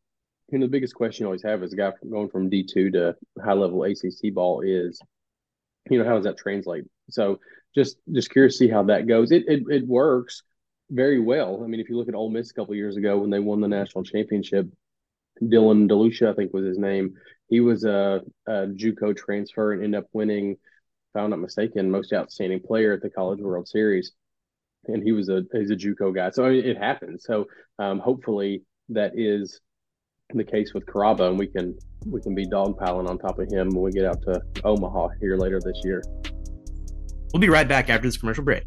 you know, the biggest question you always have is a guy going from D two to high level ACC ball is, you know, how does that translate? So just just curious to see how that goes. It it, it works very well. I mean, if you look at Ole Miss a couple years ago when they won the national championship, Dylan DeLucia, I think was his name. He was a, a JUCO transfer and ended up winning, if I'm not mistaken, most outstanding player at the College World Series. And he was a he's a JUCO guy, so I mean, it happens. So um, hopefully that is the case with Carrabba, and we can we can be dogpiling on top of him when we get out to Omaha here later this year. We'll be right back after this commercial break.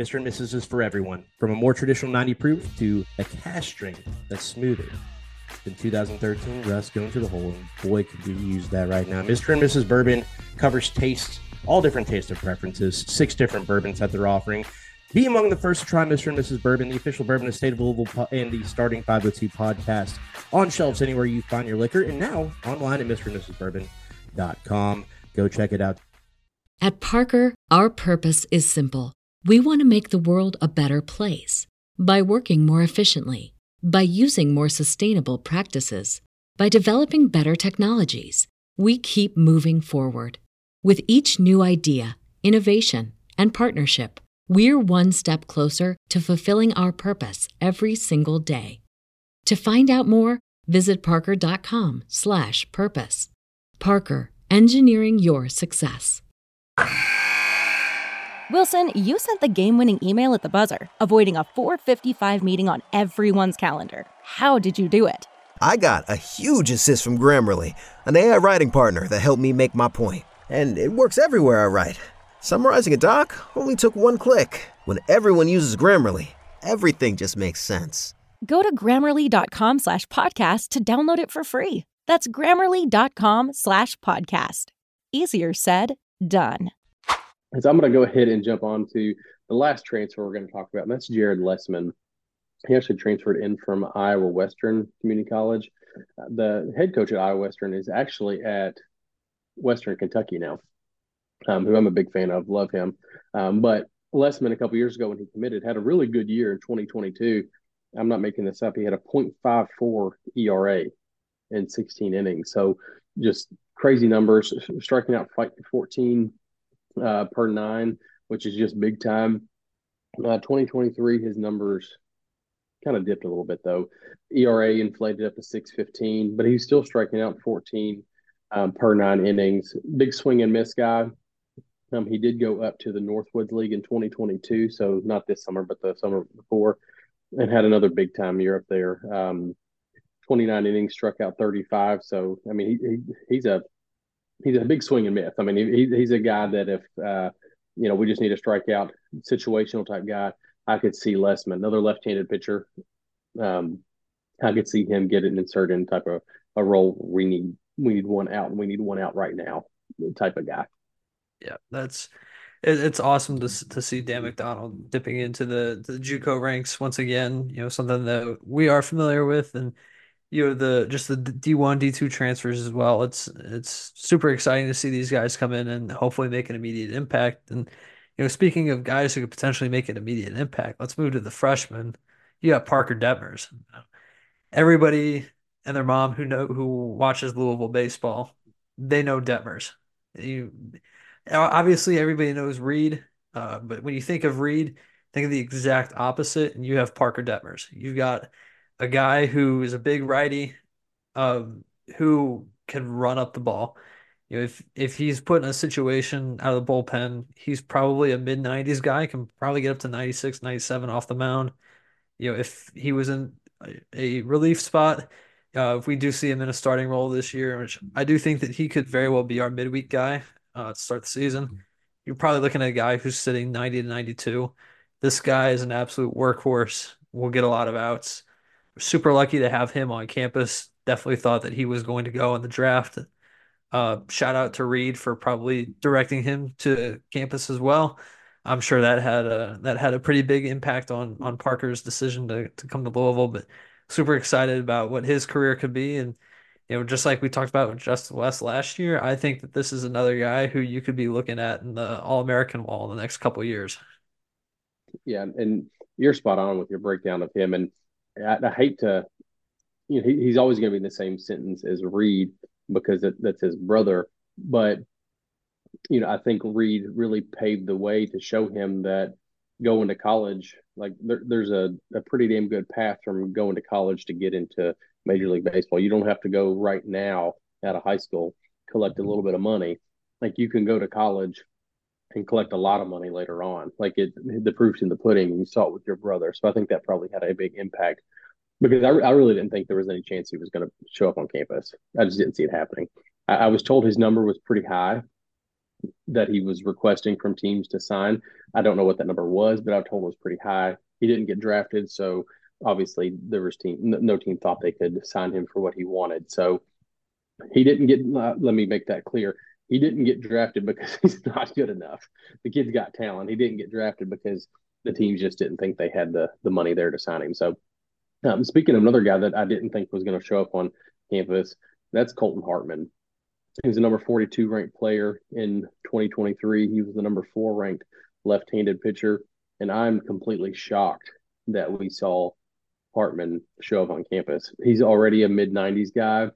Mr. and Mrs. is for everyone, from a more traditional 90 proof to a cask strength that's smoother. In 2013, Russ going to the hole, and boy, could you use that right now. Mr. and Mrs. Bourbon covers tastes, all different taste of preferences, six different bourbons that they're offering. Be among the first to try Mr. and Mrs. Bourbon, the official bourbon of state of Louisville, and the Starting 502 podcast on shelves anywhere you find your liquor, and now online at MrandMrsBourbon.com. Go check it out. At Parker, our purpose is simple. We want to make the world a better place by working more efficiently, by using more sustainable practices, by developing better technologies. We keep moving forward. With each new idea, innovation, and partnership, we're one step closer to fulfilling our purpose every single day. To find out more, visit parker.com/purpose. Parker, engineering your success. Wilson, you sent the game-winning email at the buzzer, avoiding a 4:55 meeting on everyone's calendar. How did you do it? I got a huge assist from Grammarly, an AI writing partner that helped me make my point, and it works everywhere I write. Summarizing a doc only took one click. When everyone uses Grammarly, everything just makes sense. Go to grammarly.com slash podcast to download it for free. That's grammarly.com slash podcast. Easier said, done. So I'm going to go ahead and jump on to the last transfer we're going to talk about, and that's Jared Lessman. He actually transferred in from Iowa Western Community College. Uh, the head coach at Iowa Western is actually at Western Kentucky now, um, who I'm a big fan of, love him. Um, but Lessman, a couple years ago when he committed, had a really good year in 2022. I'm not making this up. He had a 0.54 ERA in 16 innings. So just crazy numbers, striking out 14 uh, per nine, which is just big time. Uh, 2023, his numbers kind of dipped a little bit though. ERA inflated up to 615, but he's still striking out 14 um, per nine innings. Big swing and miss guy. Um, he did go up to the Northwoods League in 2022, so not this summer, but the summer before, and had another big time year up there. Um, 29 innings, struck out 35. So I mean, he, he he's a he's a big swing and. I mean, he, he's a guy that if uh, you know we just need a strikeout situational type guy, I could see Lessman, another left-handed pitcher. Um, I could see him get it inserted in type of a role. We need we need one out, and we need one out right now, type of guy. Yeah, that's it, it's awesome to to see Dan McDonnell dipping into the the JUCO ranks once again. You know, something that we are familiar with, and you know the just the D one D two transfers as well. It's it's super exciting to see these guys come in and hopefully make an immediate impact. And you know, speaking of guys who could potentially make an immediate impact, let's move to the freshmen. You got Parker Detmers. Everybody and their mom who know who watches Louisville baseball, they know Detmers. You obviously everybody knows Reed, uh, but when you think of Reed, think of the exact opposite, and you have Parker Detmers. You've got a guy who is a big righty, um, who can run up the ball. You know, if if he's put in a situation out of the bullpen, he's probably a mid 90s guy, can probably get up to 96, 97 off the mound. You know, if he was in a, relief spot, uh, if we do see him in a starting role this year, which I do think that he could very well be our midweek guy uh, to start the season, you're probably looking at a guy who's sitting 90 to 92. This guy is an absolute workhorse. Will get a lot of outs super lucky to have him on campus. Definitely thought that he was going to go in the draft. Uh, shout out to Reed for probably directing him to campus as well. I'm sure that had a that had a pretty big impact on on Parker's decision to to come to Louisville. But super excited about what his career could be, and you know, just like we talked about with Justin West last year, I think that this is another guy who you could be looking at in the All American wall in the next couple years. Yeah, and you're spot on with your breakdown of him, and I, I hate to, you know, he, he's always going to be in the same sentence as Reed because it, that's his brother. But, you know, I think Reed really paved the way to show him that going to college, like there, there's a, a pretty damn good path from going to college to get into Major League Baseball. You don't have to go right now out of high school, collect a little bit of money. Like you can go to college and collect a lot of money later on. Like it, the proof's in the pudding. You saw it with your brother, so I think that probably had a big impact because I, I really didn't think there was any chance he was going to show up on campus. I just didn't see it happening. I, I, was told his number was pretty high that he was requesting from teams to sign. I don't know what that number was, but I was told it was pretty high. He didn't get drafted, so obviously there was team no team thought they could sign him for what he wanted. So he didn't get. Uh, let me make that clear he didn't get drafted because he's not good enough. The kid's got talent. He didn't get drafted because the teams just didn't think they had the the money there to sign him. So, um, speaking of another guy that I didn't think was going to show up on campus, that's Colton Hartman. He was the number 42 ranked player in 2023. He was the number four ranked left-handed pitcher, and I'm completely shocked that we saw Hartman show up on campus. He's already a mid 90s guy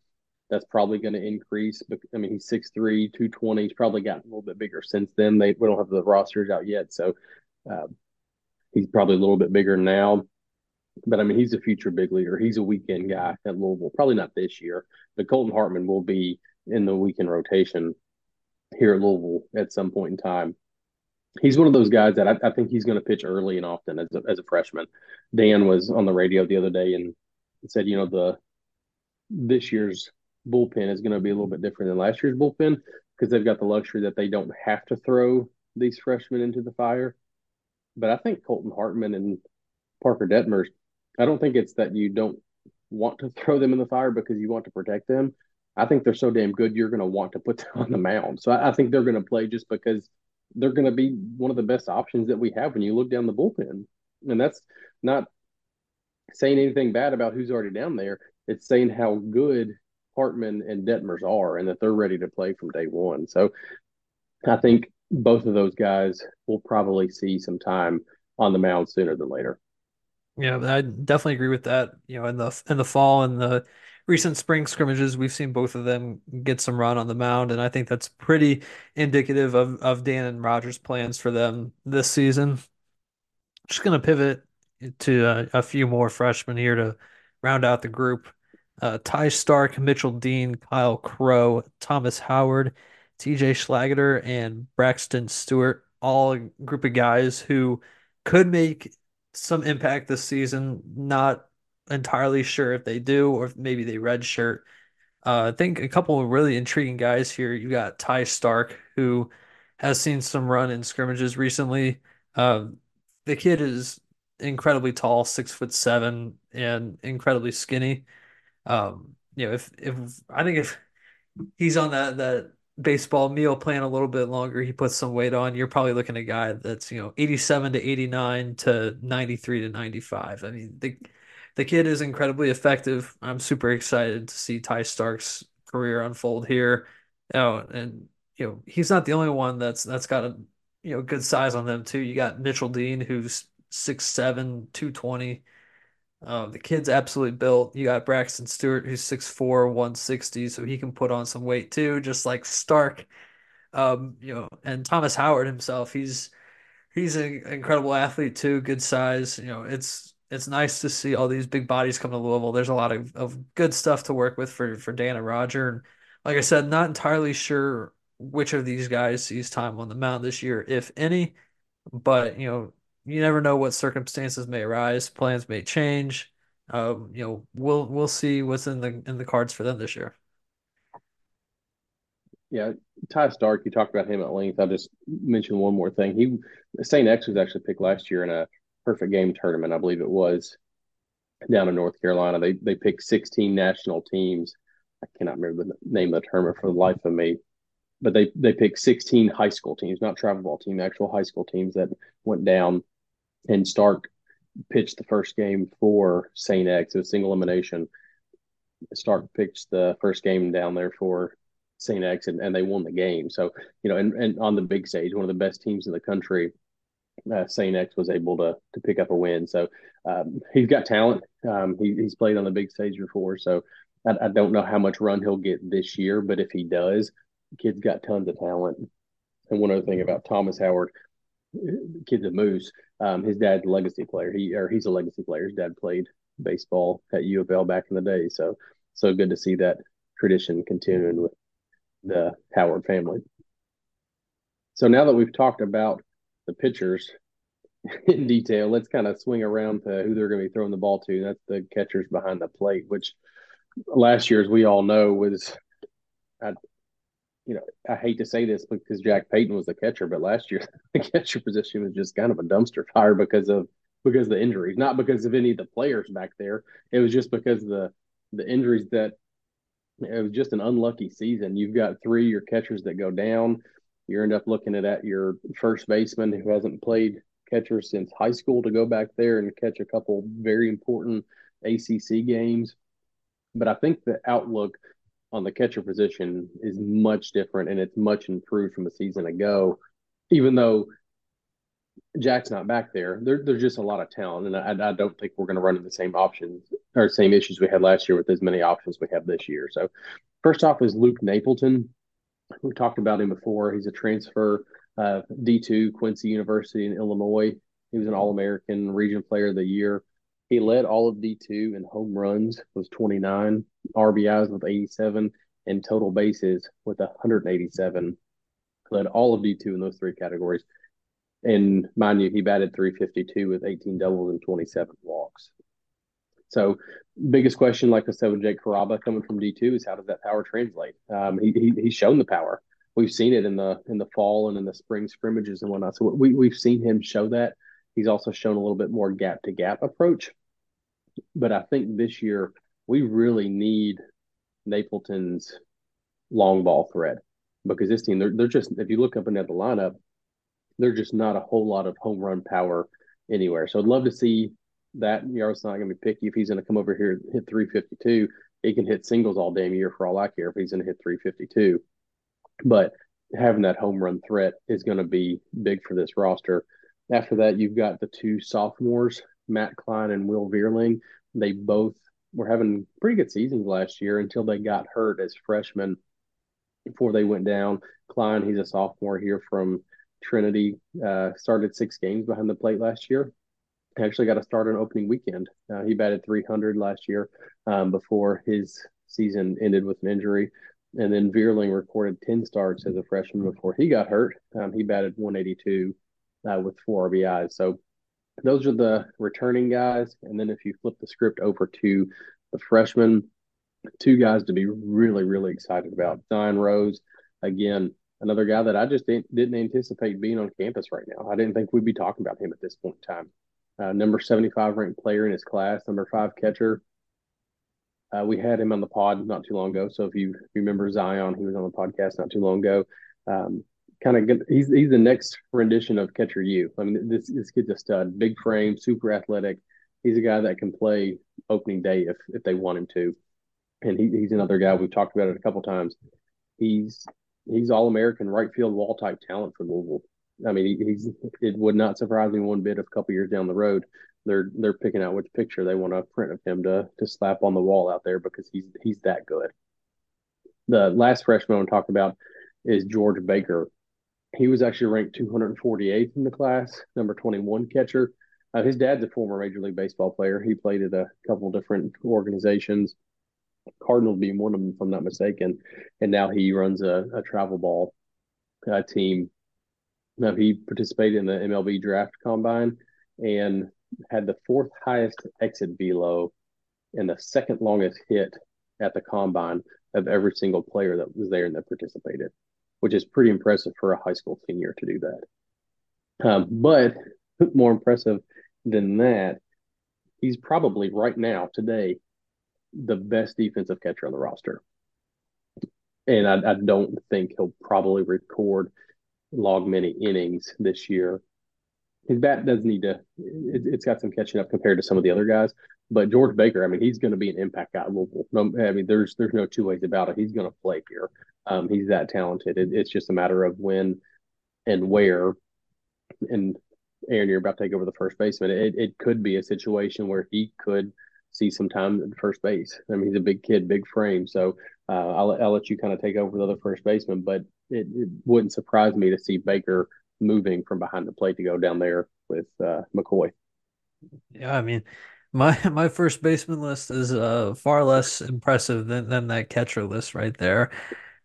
that's probably going to increase. I mean, he's 6'3, 220. He's probably gotten a little bit bigger since then. They we don't have the rosters out yet, so uh, he's probably a little bit bigger now. But I mean, he's a future big leaguer. He's a weekend guy at Louisville. Probably not this year, but Colton Hartman will be in the weekend rotation here at Louisville at some point in time. He's one of those guys that I, I think he's going to pitch early and often as a, as a freshman. Dan was on the radio the other day and said, you know, the this year's bullpen is going to be a little bit different than last year's bullpen because they've got the luxury that they don't have to throw these freshmen into the fire. But I think Colton Hartman and Parker Detmers, I don't think it's that you don't want to throw them in the fire because you want to protect them. I think they're so damn good, you're going to want to put them on the mound. So I, I think they're going to play just because they're going to be one of the best options that we have when you look down the bullpen. And that's not saying anything bad about who's already down there. It's saying how good Hartman and Detmers are and that they're ready to play from day one. So I think both of those guys will probably see some time on the mound sooner than later. Yeah, I definitely agree with that. You know, in the in the fall and the recent spring scrimmages, we've seen both of them get some run on the mound, and I think that's pretty indicative of of Dan and Roger's plans for them this season. Just gonna pivot to a, a few more freshmen here to round out the group. Uh, Ty Stark, Mitchell Dean, Kyle Crow, Thomas Howard, TJ Schlageter, and Braxton Stewart, all a group of guys who could make some impact this season. Not entirely sure if they do or if maybe they redshirt. Uh, I think a couple of really intriguing guys here. You got Ty Stark, who has seen some run in scrimmages recently. Uh, the kid is incredibly tall, six foot seven, and incredibly skinny. Um, you know, if if I think if he's on that that baseball meal plan a little bit longer, he puts some weight on, you're probably looking at a guy that's, you know, 87 to 89 to 93 to 95. I mean, the the kid is incredibly effective. I'm super excited to see Ty Stark's career unfold here. Oh, and you know, he's not the only one that's that's got a you know good size on them too. You got Mitchell Dean who's 6'7, 220. Uh, the kid's absolutely built. You got Braxton Stewart, who's 6'4, 160, so he can put on some weight too, just like Stark. Um, you know, and Thomas Howard himself, he's he's an incredible athlete too, good size. You know, it's it's nice to see all these big bodies come to Louisville. There's a lot of, of good stuff to work with for for Dan and Roger. And like I said, not entirely sure which of these guys sees time on the mound this year, if any. But you know, you never know what circumstances may arise. Plans may change. Um, you know, we'll we'll see what's in the in the cards for them this year. Yeah, Ty Stark, you talked about him at length. I'll just mention one more thing. He St. X was actually picked last year in a perfect game tournament, I believe it was down in North Carolina. They they picked 16 national teams. I cannot remember the name of the tournament for the life of me, but they they picked 16 high school teams, not travel ball team, actual high school teams that went down and Stark pitched the first game for St. X. It was single elimination. Stark pitched the first game down there for St. X and, and they won the game. So, you know, and, and on the big stage, one of the best teams in the country, uh, St. X was able to to pick up a win. So um, he's got talent. Um, he, he's played on the big stage before. So I, I, don't know how much run he'll get this year, but if he does, kid's got tons of talent. And one other thing about Thomas Howard, kid's a moose. Um, his dad's a legacy player. He or he's a legacy player. His dad played baseball at U of L back in the day. So so good to see that tradition continuing with the Howard family. So now that we've talked about the pitchers in detail, let's kind of swing around to who they're going to be throwing the ball to. That's the catchers behind the plate, which last year, as we all know, was I, you know, I hate to say this because Jack Payton was the catcher, but last year the catcher position was just kind of a dumpster fire because of because of the injuries, not because of any of the players back there. It was just because the the injuries that it was just an unlucky season. You've got three your catchers that go down. You end up looking at, at your first baseman who hasn't played catcher since high school to go back there and catch a couple very important ACC games. But I think the outlook on the catcher position is much different and it's much improved from a season ago. Even though Jack's not back there, there there's just a lot of talent, and I, I don't think we're going to run into the same options or same issues we had last year with as many options we have this year. So, first off is Luke Napleton. We talked about him before. He's a transfer, uh, D2 Quincy University in Illinois. He was an All American Region Player of the Year. He led all of D2 in home runs was 29, RBIs with 87, and total bases with 187. Led all of D2 in those three categories. And mind you, he batted 352 with 18 doubles and 27 walks. So, biggest question, like I said with Jake Carrabba coming from D2, is how does that power translate? Um, he, he he's shown the power. We've seen it in the in the fall and in the spring scrimmages and whatnot. So we we've seen him show that. He's also shown a little bit more gap to gap approach. But I think this year we really need Napleton's long ball threat because this team they're they're just if you look up and the lineup, they're just not a whole lot of home run power anywhere. So I'd love to see that. Yaro's not going to be picky if he's going to come over here hit 352. He can hit singles all damn year for all I care if he's going to hit 352. But having that home run threat is going to be big for this roster. After that, you've got the two sophomores, Matt Klein and Will Veerling. They both were having pretty good seasons last year until they got hurt as freshmen before they went down. Klein, he's a sophomore here from Trinity, uh, started six games behind the plate last year. Actually, got a start on opening weekend. Uh, he batted 300 last year um, before his season ended with an injury. And then Veerling recorded 10 starts as a freshman before he got hurt. Um, he batted 182 uh, with four RBIs. So those are the returning guys. And then if you flip the script over to the freshmen, two guys to be really, really excited about. Zion Rose, again, another guy that I just didn't, didn't anticipate being on campus right now. I didn't think we'd be talking about him at this point in time. Uh, number 75 ranked player in his class, number five catcher. Uh, we had him on the pod not too long ago. So if you remember Zion, he was on the podcast not too long ago. Um, kind of he's he's the next rendition of catcher you. I mean, this this kid's a stud, big frame, super athletic. He's a guy that can play opening day if if they want him to, and he, he's another guy we've talked about it a couple times. He's he's all American right field wall type talent for Louisville. I mean, he, he's it would not surprise me one bit if a couple years down the road they're they're picking out which picture they want to print of him to to slap on the wall out there because he's he's that good. The last freshman I want to talk about is George Baker he was actually ranked 248th in the class, number 21 catcher. Uh, his dad's a former Major League Baseball player. He played at a couple different organizations, Cardinals being one of them, if I'm not mistaken. And now he runs a, a travel ball uh, team. Now, he participated in the MLB draft combine and had the fourth highest exit velo and the second longest hit at the combine of every single player that was there and that participated which is pretty impressive for a high school senior to do that. Um, but more impressive than that, he's probably right now, today, the best defensive catcher on the roster. And I, I don't think he'll probably record log many innings this year. His bat does need to, it, has got some catching up compared to some of the other guys. But George Baker, I mean, he's going to be an impact guy. No, I mean, there's there's no two ways about it. He's going to play here. Um, he's that talented. It, it's just a matter of when and where. And Aaron, you're about to take over the first baseman. It, it could be a situation where he could see some time at first base. I mean, he's a big kid, big frame. So uh, I'll, I'll let you kind of take over the other first baseman, but it, it, wouldn't surprise me to see Baker moving from behind the plate to go down there with uh, McCoy. Yeah, I mean, my my first baseman list is uh, far less impressive than, than that catcher list right there.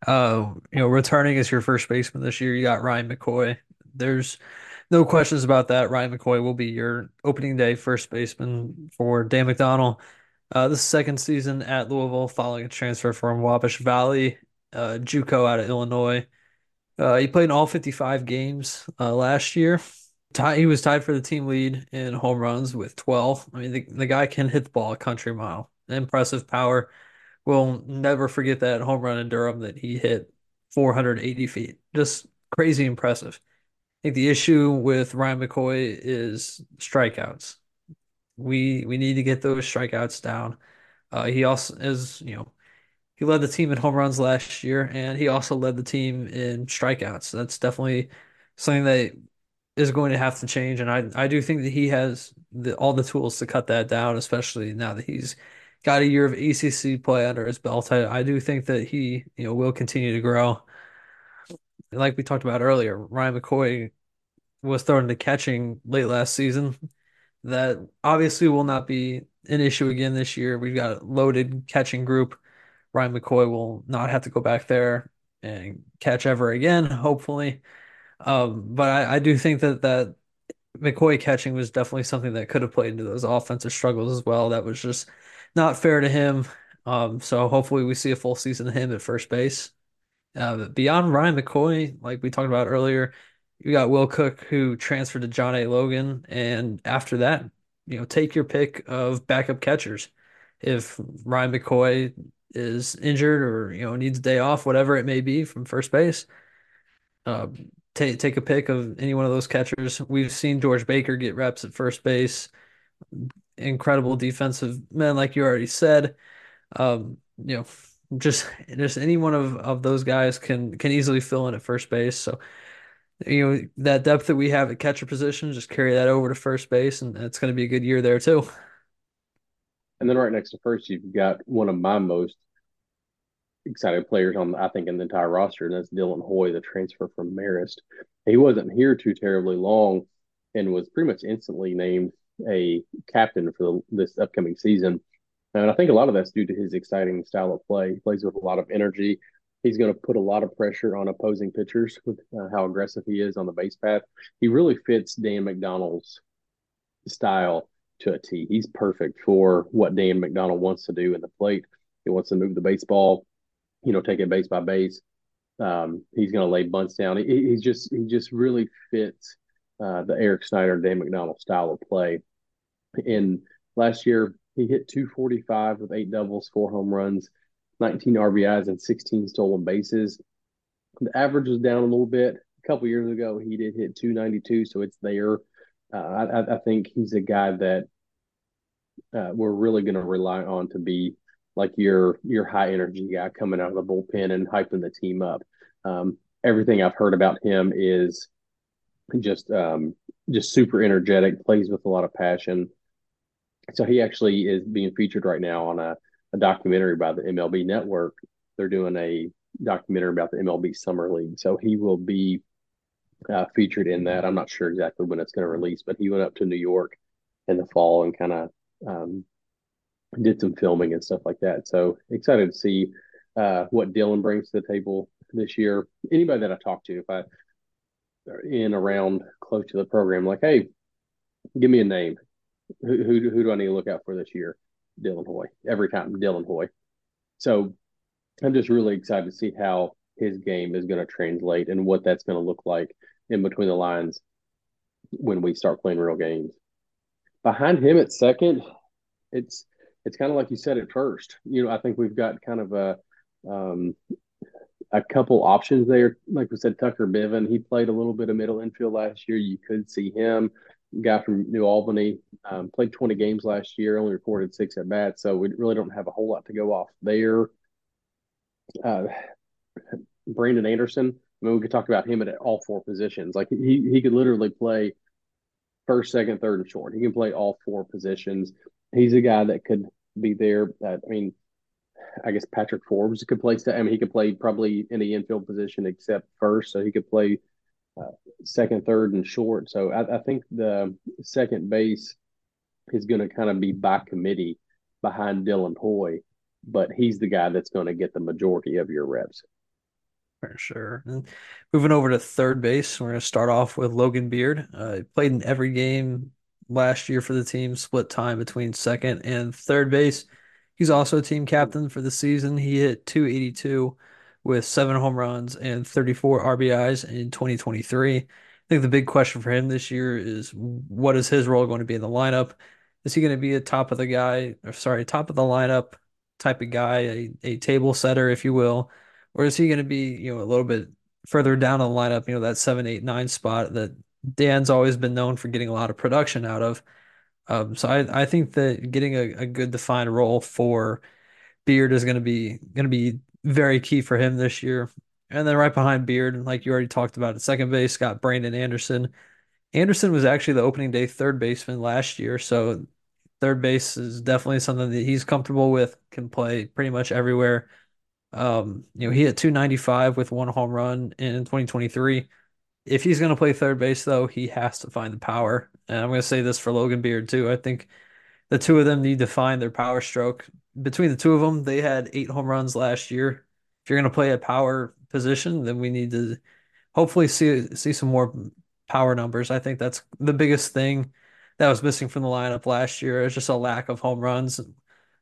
Uh, you know, returning as your first baseman this year, you got Ryan McCoy. There's no questions about that. Ryan McCoy will be your opening day first baseman for Dan McDonnell. Uh, this second season at Louisville, following a transfer from Wabash Valley, uh, JUCO out of Illinois. Uh, he played in all 55 games uh, last year. He was tied for the team lead in home runs with 12. I mean, the, the guy can hit the ball a country mile. Impressive power will never forget that home run in Durham that he hit 480 feet. Just crazy impressive. I think the issue with Ryan McCoy is strikeouts. We we need to get those strikeouts down. Uh, he also is, you know, he led the team in home runs last year, and he also led the team in strikeouts. That's definitely something that is going to have to change, and I I do think that he has the, all the tools to cut that down, especially now that he's got a year of ACC play under his belt. I, I do think that he, you know, will continue to grow. Like we talked about earlier, Ryan McCoy was thrown into catching late last season. That obviously will not be an issue again this year. We've got a loaded catching group. Ryan McCoy will not have to go back there and catch ever again, hopefully. Um, but I, I do think that that McCoy catching was definitely something that could have played into those offensive struggles as well. That was just not fair to him. Um, so hopefully we see a full season of him at first base. Uh, beyond Ryan McCoy, like we talked about earlier, you got Will Cook who transferred to John A. Logan, and after that, you know, take your pick of backup catchers. If Ryan McCoy is injured or you know needs a day off, whatever it may be from first base, uh, take take a pick of any one of those catchers. We've seen George Baker get reps at first base. Incredible defensive men, like you already said. Um, you know, just just any one of, of those guys can can easily fill in at first base. So you know that depth that we have at catcher position, just carry that over to first base, and it's going to be a good year there too. And then right next to first, you've got one of my most excited players on, I think, in the entire roster, and that's Dylan Hoy, the transfer from Marist. He wasn't here too terribly long, and was pretty much instantly named a captain for the, this upcoming season. And I think a lot of that's due to his exciting style of play. He plays with a lot of energy. He's going to put a lot of pressure on opposing pitchers with uh, how aggressive he is on the base path. He really fits Dan McDonnell's style to a T. He's perfect for what Dan McDonnell wants to do in the plate. He wants to move the baseball, you know, take it base by base. Um, he's going to lay bunts down. He, he's just he just really fits uh, the Eric Snider, Dan McDonnell style of play. And last year he hit 245 with eight doubles, four home runs, 19 RBIs, and 16 stolen bases. The average was down a little bit. A couple years ago, he did hit 292, so it's there. Uh, I, I, think he's a guy that uh, we're really going to rely on to be like your your high energy guy coming out of the bullpen and hyping the team up. Um, everything I've heard about him is just um, just super energetic, plays with a lot of passion. So he actually is being featured right now on a, a documentary by the MLB Network. They're doing a documentary about the MLB Summer League. So he will be uh, featured in that. I'm not sure exactly when it's going to release, but he went up to New York in the fall and kind of um, did some filming and stuff like that. So excited to see uh, what Dylan brings to the table this year. Anybody that I talk to, if I in around close to the program, like, hey, give me a name. Who, who, who do I need to look out for this year? Dylan Hoy. Every time, Dylan Hoy. So I'm just really excited to see how his game is going to translate and what that's going to look like in between the lines when we start playing real games. Behind him at second, it's it's kind of like you said at first. You know, I think we've got kind of a um, a couple options there. Like we said, Tucker Biven, he played a little bit of middle infield last year. You could see him. Guy from New Albany um, played 20 games last year, only recorded six at bats, so we really don't have a whole lot to go off there. Uh, Brandon Anderson, I mean, we could talk about him at all four positions. Like he he could literally play first, second, third, and short. He can play all four positions. He's a guy that could be there. Uh, I mean, I guess Patrick Forbes could play. I mean, he could play probably any infield position except first, so he could play uh, second, third, and short. So I, I think the second base is going to kind of be by committee behind Dylan Hoy, but he's the guy that's going to get the majority of your reps. For sure. And moving over to third base, we're going to start off with Logan Beard. Uh, he played in every game last year for the team, split time between second and third base. He's also team captain for the season. He hit 282 with seven home runs and 34 RBIs in 2023. I think the big question for him this year is what is his role going to be in the lineup? Is he going to be a top of the guy, or sorry, top of the lineup type of guy, a, a table setter, if you will? Or is he going to be, you know, a little bit further down the lineup, you know, that seven, eight, nine spot that Dan's always been known for getting a lot of production out of? Um, so I, I think that getting a, a good defined role for Beard is going to be going to be very key for him this year. And then right behind Beard, like you already talked about at second base, got Brandon Anderson. Anderson was actually the opening day third baseman last year, so third base is definitely something that he's comfortable with. Can play pretty much everywhere. Um, you know, he hit 295 with one home run in 2023. If he's going to play third base, though, he has to find the power. And I'm going to say this for Logan Beard, too. I think the two of them need to find their power stroke. Between the two of them, they had eight home runs last year. If you're going to play a power position, then we need to hopefully see see some more power numbers. I think that's the biggest thing that was missing from the lineup last year. Is just a lack of home runs.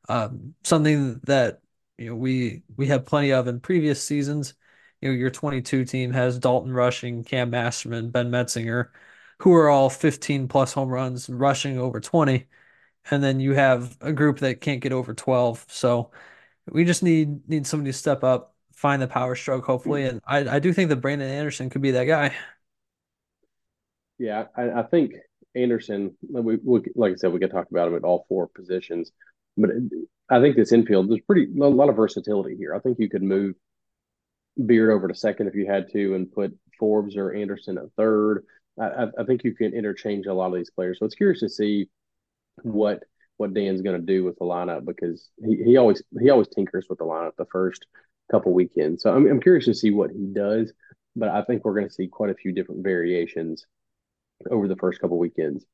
Um, something that you know we we had plenty of in previous seasons you know, your 22 team has Dalton Rushing, Cam Masterman, Ben Metzinger, who are all 15 plus home runs, rushing over 20. And then you have a group that can't get over 12. So we just need need somebody to step up, find the power stroke, hopefully. And I, I do think that Brandon Anderson could be that guy. Yeah, I, I think Anderson. We, we, like I said, we could talk about him at all four positions, but I think this infield there's pretty a lot of versatility here. I think you could move Beard over to second if you had to, and put Forbes or Anderson at third. I, I think you can interchange a lot of these players. So it's curious to see what what Dan's going to do with the lineup because he, he always he always tinkers with the lineup the first couple weekends. So I'm I'm curious to see what he does, but I think we're going to see quite a few different variations over the first couple weekends.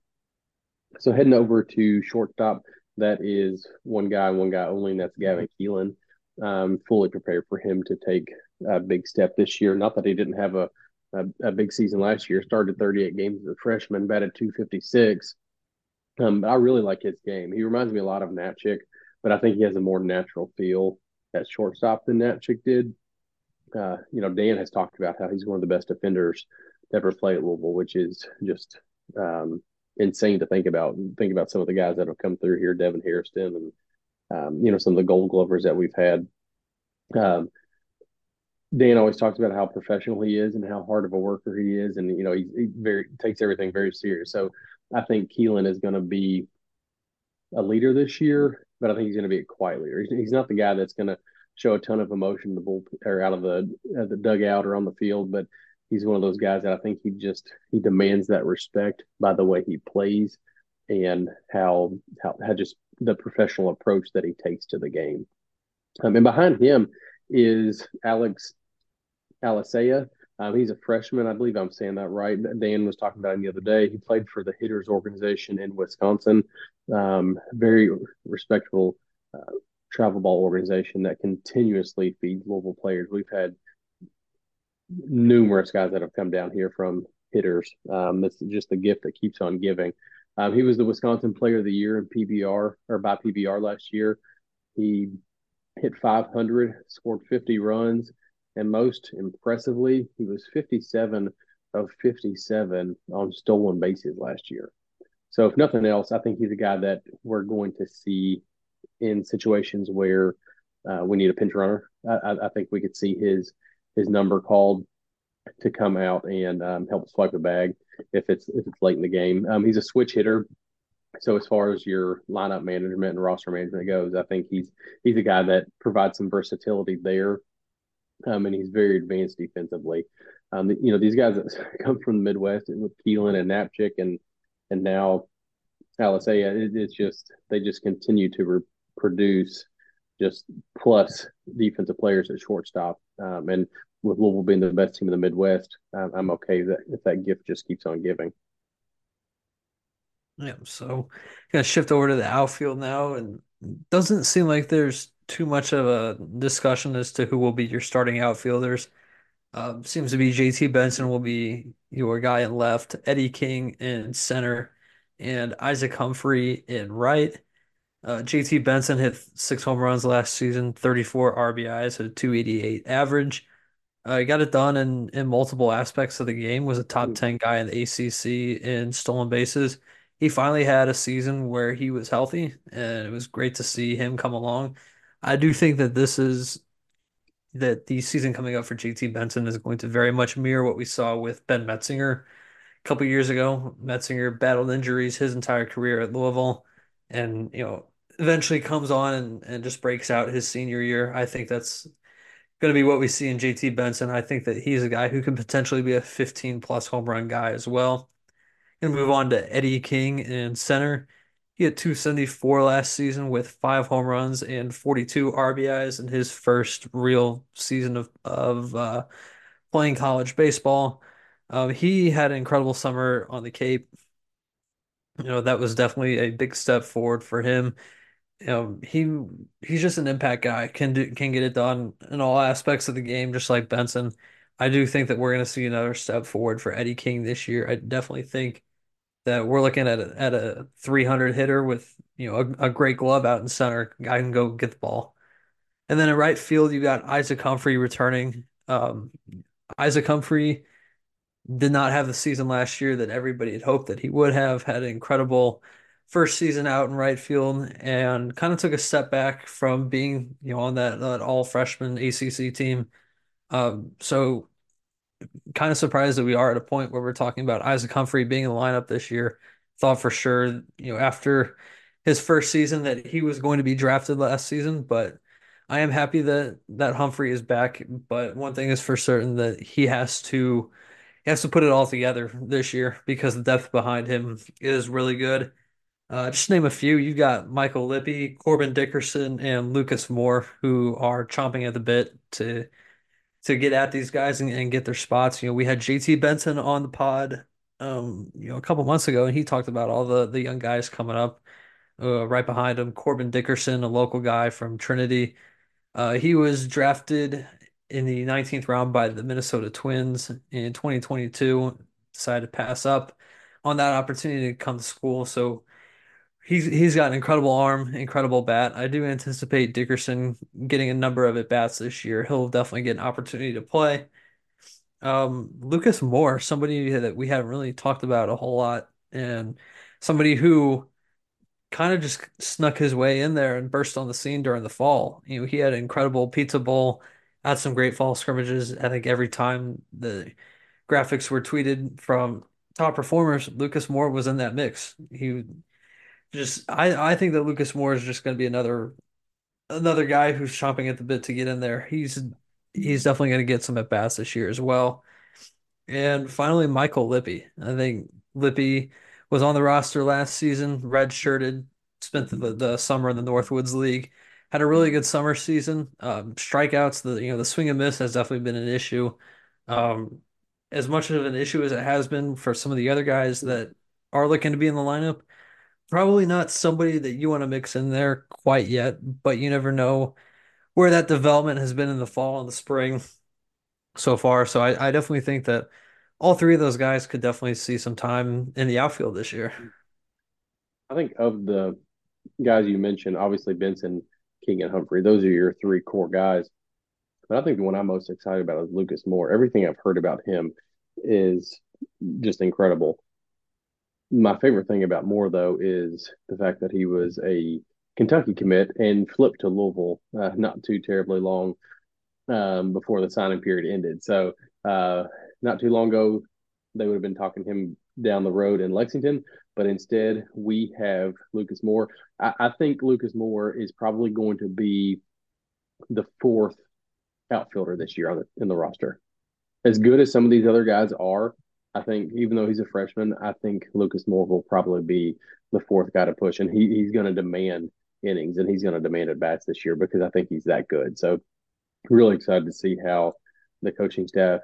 So heading over to shortstop, that is one guy, one guy only, and that's Gavin Kilen. Um, fully prepared for him to take a big step this year. Not that he didn't have a a, a big season last year. Started 38 games as a freshman, batted 256. Um, I really like his game. He reminds me a lot of Knapczyk, but I think he has a more natural feel at shortstop than Knapczyk did. Uh, you know, Dan has talked about how he's one of the best defenders to ever play at Louisville, which is just um, insane to think about. Think about some of the guys that have come through here, Devin Hairston, and um, you know some of the Gold Glovers that we've had. Um, Dan always talks about how professional he is and how hard of a worker he is, and you know he, he very takes everything very serious. So I think Kilen is going to be a leader this year, but I think he's going to be a quiet leader. He's, he's not the guy that's going to show a ton of emotion the bull or out of the uh, the dugout or on the field, but he's one of those guys that I think he just he demands that respect by the way he plays and how how, how just the professional approach that he takes to the game. Um, and behind him is Alex Alicea. Um, he's a freshman. I believe I'm saying that right. Dan was talking about him the other day. He played for the Hitters organization in Wisconsin. Um, very respectable uh, travel ball organization that continuously feeds Louisville players. We've had numerous guys that have come down here from hitters. Um, it's just a gift that keeps on giving. Um, he was the Wisconsin Player of the Year in PBR or by PBR last year. He hit 500, scored 50 runs, and most impressively, he was 57 of 57 on stolen bases last year. So, if nothing else, I think he's a guy that we're going to see in situations where uh, we need a pinch runner. I, I, think we could see his his number called to come out and um, help swipe a bag if it's if it's late in the game. Um, he's a switch hitter, so as far as your lineup management and roster management goes, I think he's he's a guy that provides some versatility there, um, and he's very advanced defensively. Um, you know, these guys that come from the Midwest with Kilen and Knapczyk and and now Alicea, it, it's just they just continue to re- produce just plus defensive players at shortstop. Um, and with Louisville being the best team in the Midwest, um, I'm okay that if that gift just keeps on giving. Yeah, so gonna shift over to the outfield now, and doesn't seem like there's too much of a discussion as to who will be your starting outfielders. Um, seems to be JT Benson will be your guy in left, Eddie King in center, and Isaac Humphrey in right. Uh, JT Benson hit six home runs last season, 34 RBIs, a 288 average. Uh, he got it done in, in multiple aspects of the game, was a top 10 guy in the ACC in stolen bases. He finally had a season where he was healthy, and it was great to see him come along. I do think that this is that the season coming up for JT Benson is going to very much mirror what we saw with Ben Metzinger a couple years ago. Metzinger battled injuries his entire career at Louisville, and you know eventually comes on and, and just breaks out his senior year. I think that's going to be what we see in JT Benson. I think that he's a guy who can potentially be a 15 plus home run guy as well. And move on to Eddie King in center. He had 274 last season with five home runs and 42 RBIs in his first real season of, of uh, playing college baseball. Um, he had an incredible summer on the Cape. You know, that was definitely a big step forward for him you know, he he's just an impact guy. Can do can get it done in all aspects of the game, just like Benson. I do think that we're going to see another step forward for Eddie King this year. I definitely think that we're looking at a, at a 300 hitter with you know a, a great glove out in center. Guy can go get the ball, and then in right field you got Isaac Humphrey returning. Um, Isaac Humphrey did not have the season last year that everybody had hoped that he would have. Had an incredible first season out in right field and kind of took a step back from being, you know, on that, that all freshman ACC team. Um, so kind of surprised that we are at a point where we're talking about Isaac Humphrey being in the lineup this year. Thought for sure, you know, after his first season that he was going to be drafted last season, but I am happy that that Humphrey is back. But one thing is for certain that he has to he has to put it all together this year because the depth behind him is really good. Uh, just name a few. You've got Michael Lippy, Corbin Dickerson, and Lucas Moore, who are chomping at the bit to to get at these guys and, and get their spots. You know, we had JT Benson on the pod, um, you know, a couple months ago, and he talked about all the the young guys coming up. Uh, right behind him, Corbin Dickerson, a local guy from Trinity. Uh, he was drafted in the 19th round by the Minnesota Twins in 2022. Decided to pass up on that opportunity to come to school. So he's he's got an incredible arm, incredible bat. I do anticipate Dickerson getting a number of at bats this year. He'll definitely get an opportunity to play. Um, Lucas Moore, somebody that we haven't really talked about a whole lot, and somebody who kind of just snuck his way in there and burst on the scene during the fall. You know, he had an incredible pizza bowl, had some great fall scrimmages. I think every time the graphics were tweeted from top performers, Lucas Moore was in that mix. He just I I think that Lucas Moore is just going to be another another guy who's chomping at the bit to get in there. He's he's definitely going to get some at bats this year as well. And finally, Michael Lippy. I think Lippy was on the roster last season, red shirted, spent the, the summer in the Northwoods League, had a really good summer season. Um, strikeouts, the you know the swing and miss has definitely been an issue. Um, as much of an issue as it has been for some of the other guys that are looking to be in the lineup, probably not somebody that you want to mix in there quite yet. But you never know where that development has been in the fall and the spring so far. So I, I definitely think that all three of those guys could definitely see some time in the outfield this year. I think of the guys you mentioned, obviously Benson, King, and Humphrey, those are your three core guys. But I think the one I'm most excited about is Lucas Moore. Everything I've heard about him is just incredible. My favorite thing about Moore, though, is the fact that he was a Kentucky commit and flipped to Louisville uh, not too terribly long um, before the signing period ended. So uh, not too long ago, they would have been talking him down the road in Lexington, but instead we have Lucas Moore. I, I think Lucas Moore is probably going to be the fourth outfielder this year on the, in the roster. As good as some of these other guys are, I think even though he's a freshman, I think Lucas Moore will probably be the fourth guy to push, and he, he's going to demand innings and he's going to demand at bats this year because I think he's that good. So, really excited to see how the coaching staff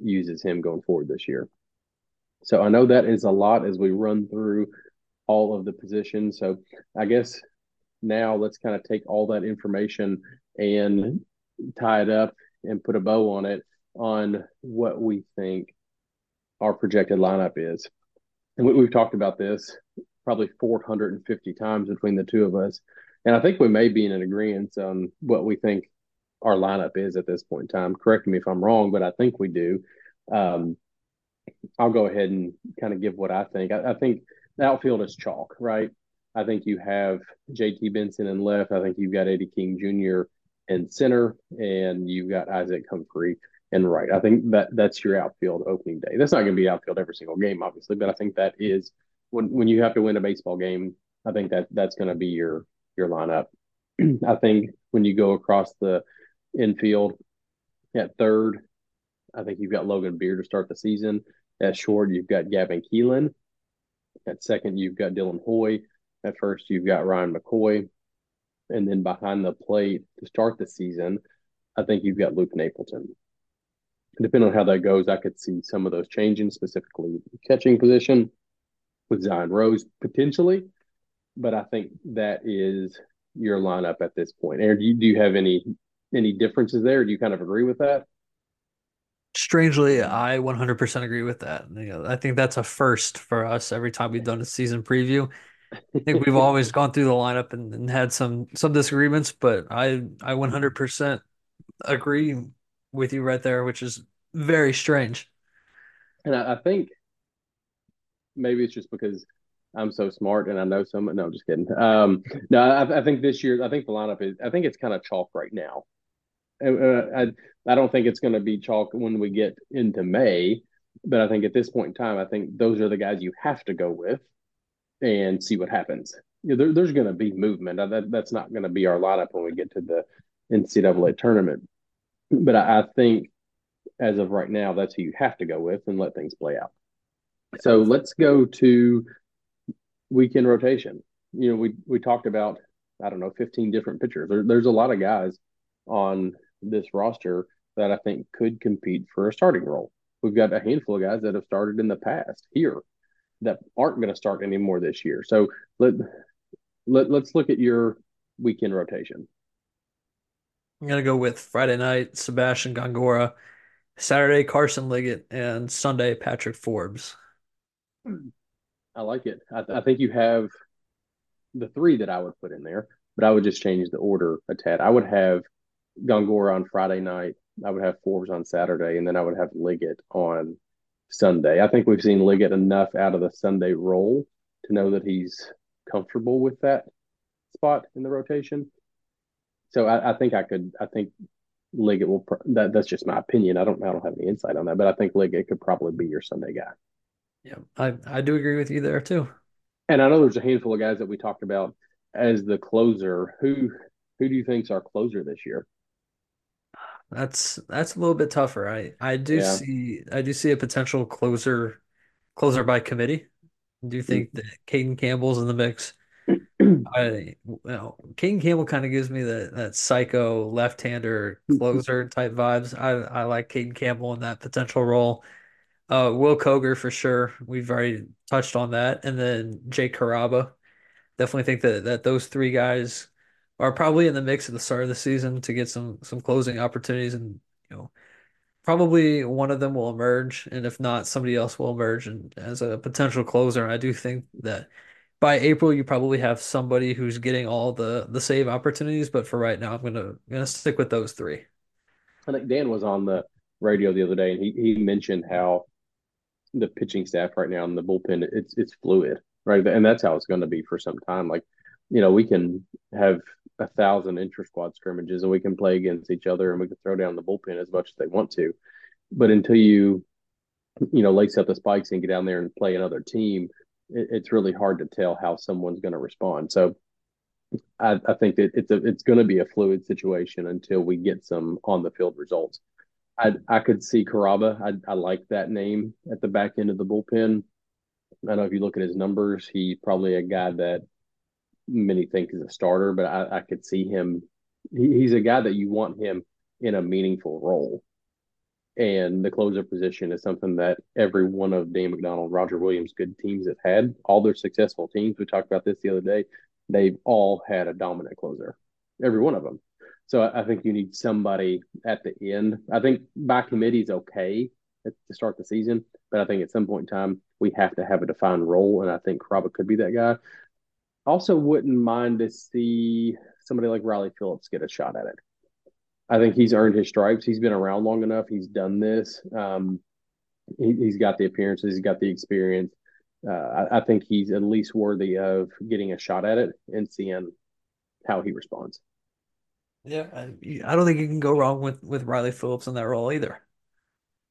uses him going forward this year. So I know that is a lot as we run through all of the positions. So I guess now let's kind of take all that information and tie it up and put a bow on it on what we think our projected lineup is. And we, have talked about this probably 450 times between the two of us. And I think we may be in an agreement on what we think our lineup is at this point in time. Correct me if I'm wrong, but I think we do. Um, I'll go ahead and kind of give what I think. I, I, think the outfield is chalk, right? I think you have JT Benson in left. I think you've got Eddie King Jr. in center, and you've got Isaac Humphrey in right. I think that that's your outfield opening day. That's not going to be outfield every single game, obviously, but I think that is when when you have to win a baseball game. I think that that's going to be your your lineup. I think when you go across the infield. At third, I think you've got Logan Beard to start the season. At short, you've got Gavin Kilen. At second, you've got Dylan Hoy. At first, you've got Ryan McCoy. And then behind the plate to start the season, I think you've got Luke Napleton. Depending on how that goes, I could see some of those changing, specifically catching position with Zion Rose potentially. But I think that is your lineup at this point. Aaron, do you, do you have any any differences there? Do you kind of agree with that? Strangely, I 100% agree with that. You know, I think that's a first for us every time we've done a season preview. I think we've always gone through the lineup and, and, had some some disagreements, but I I 100% agree with you right there, which is very strange. And I, I think maybe it's just because I'm so smart and I know so much. No, I'm just kidding. Um, no, I, I, think this year, I think the lineup is, I think it's kind of chalk right now. Uh, I, I don't think it's going to be chalk when we get into May, but I think at this point in time, I think those are the guys you have to go with and see what happens. There, there's going to be movement. That, that's not going to be our lineup when we get to the NCAA tournament. But I, I think as of right now, that's who you have to go with and let things play out. So let's go to weekend rotation. You know, we we talked about I don't know 15 different pitchers. There, there's a lot of guys on this roster that I think could compete for a starting role. We've got a handful of guys that have started in the past here that aren't going to start anymore this year. So let, let let's look at your weekend rotation. I'm gonna go with Friday night Sebastian Gongora, Saturday Carson Liggett, and Sunday Patrick Forbes. Hmm. I like it. I, I think you have the three that I would put in there, but I would just change the order a tad. I would have Gongora on Friday night. I would have Forbes on Saturday, and then I would have Liggett on Sunday. I think we've seen Liggett enough out of the Sunday role to know that he's comfortable with that spot in the rotation. So I, I think I could. I think Liggett will. That that's just my opinion. I don't. I don't have any insight on that, but I think Liggett could probably be your Sunday guy. Yeah, I I do agree with you there too. And I know there's a handful of guys that we talked about as the closer. Who who do you think's our closer this year? That's that's a little bit tougher. I I do yeah. see I do see a potential closer closer by committee. Do think mm-hmm. that Caden Campbell's in the mix. I you know, Caden Campbell kind of gives me that that psycho left-hander closer type vibes. I I like Caden Campbell in that potential role. Uh, Will Koger for sure. We've already touched on that, and then Jake Caraba. Definitely think that that those three guys are probably in the mix at the start of the season to get some some closing opportunities, and you know, probably one of them will emerge, and if not, somebody else will emerge and as a potential closer. I do think that by April you probably have somebody who's getting all the the save opportunities, but for right now, I'm gonna gonna stick with those three. I think Dan was on the radio the other day, and he he mentioned how the pitching staff right now in the bullpen it's it's fluid, right? And that's how it's going to be for some time. Like, you know, we can have a thousand inter squad scrimmages and we can play against each other and we can throw down the bullpen as much as they want to. But until you, you know, lace up the spikes and get down there and play another team, it, it's really hard to tell how someone's going to respond. So I, I think that it's a, it's going to be a fluid situation until we get some on the field results. I I could see Caraba. I I like that name at the back end of the bullpen. I don't know if you look at his numbers, he's probably a guy that many think is a starter, but I, I could see him. He, he's a guy that you want him in a meaningful role. And the closer position is something that every one of Dan McDonnell, Roger Williams, good teams have had. All their successful teams, we talked about this the other day, they've all had a dominant closer, every one of them. So I, I think you need somebody at the end. I think by committee is okay to start the season, but I think at some point in time we have to have a defined role, and I think Caraba could be that guy also wouldn't mind to see somebody like Riley Phillips get a shot at it. I think he's earned his stripes. He's been around long enough. He's done this. Um, he, has got the appearances. He's got the experience. Uh, I, I, think he's at least worthy of getting a shot at it and seeing how he responds. Yeah, I, I don't think you can go wrong with with Riley Phillips in that role either.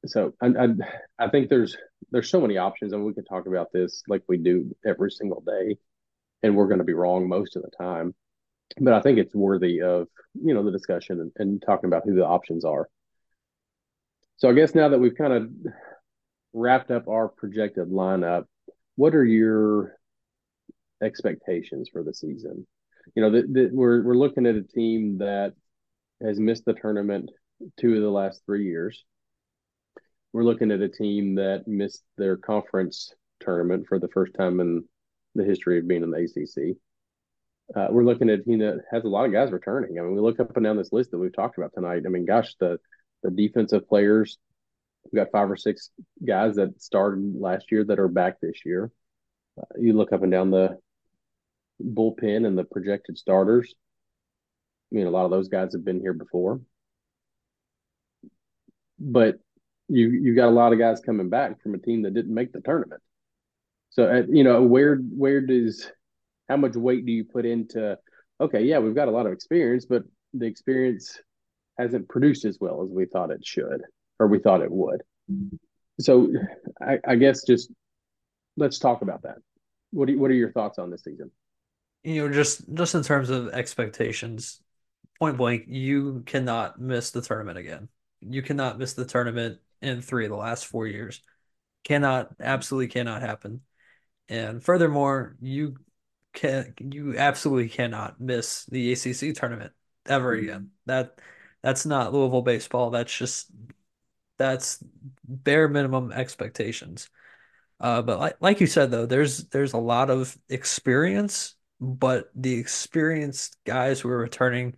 So I, I, I think there's there's so many options, and we can talk about this like we do every single day and we're going to be wrong most of the time. But I think it's worthy of you know the discussion and, and talking about who the options are. So I guess now that we've kind of wrapped up our projected lineup, what are your expectations for the season? You know, that the, we're we're looking at a team that has missed the tournament two of the last three years. We're looking at a team that missed their conference tournament for the first time in the history of being in the ACC. Uh, we're looking at a team that has a lot of guys returning. I mean, we look up and down this list that we've talked about tonight. I mean, gosh, the the defensive players, we've got five or six guys that started last year that are back this year. Uh, you look up and down the bullpen and the projected starters. I mean, a lot of those guys have been here before, but you you got a lot of guys coming back from a team that didn't make the tournament. So uh, you know, where where does how much weight do you put into? Okay, yeah, we've got a lot of experience, but the experience hasn't produced as well as we thought it should or we thought it would. So I, I guess just let's talk about that. What do, what are your thoughts on this season? You know, just just in terms of expectations, point blank, you cannot miss the tournament again. You cannot miss the tournament in three of the last four years. Cannot, absolutely cannot happen. And furthermore, you can you absolutely cannot miss the ACC tournament ever again. That that's not Louisville baseball. That's just that's bare minimum expectations. Uh, but like like you said though, there's there's a lot of experience, but the experienced guys who are returning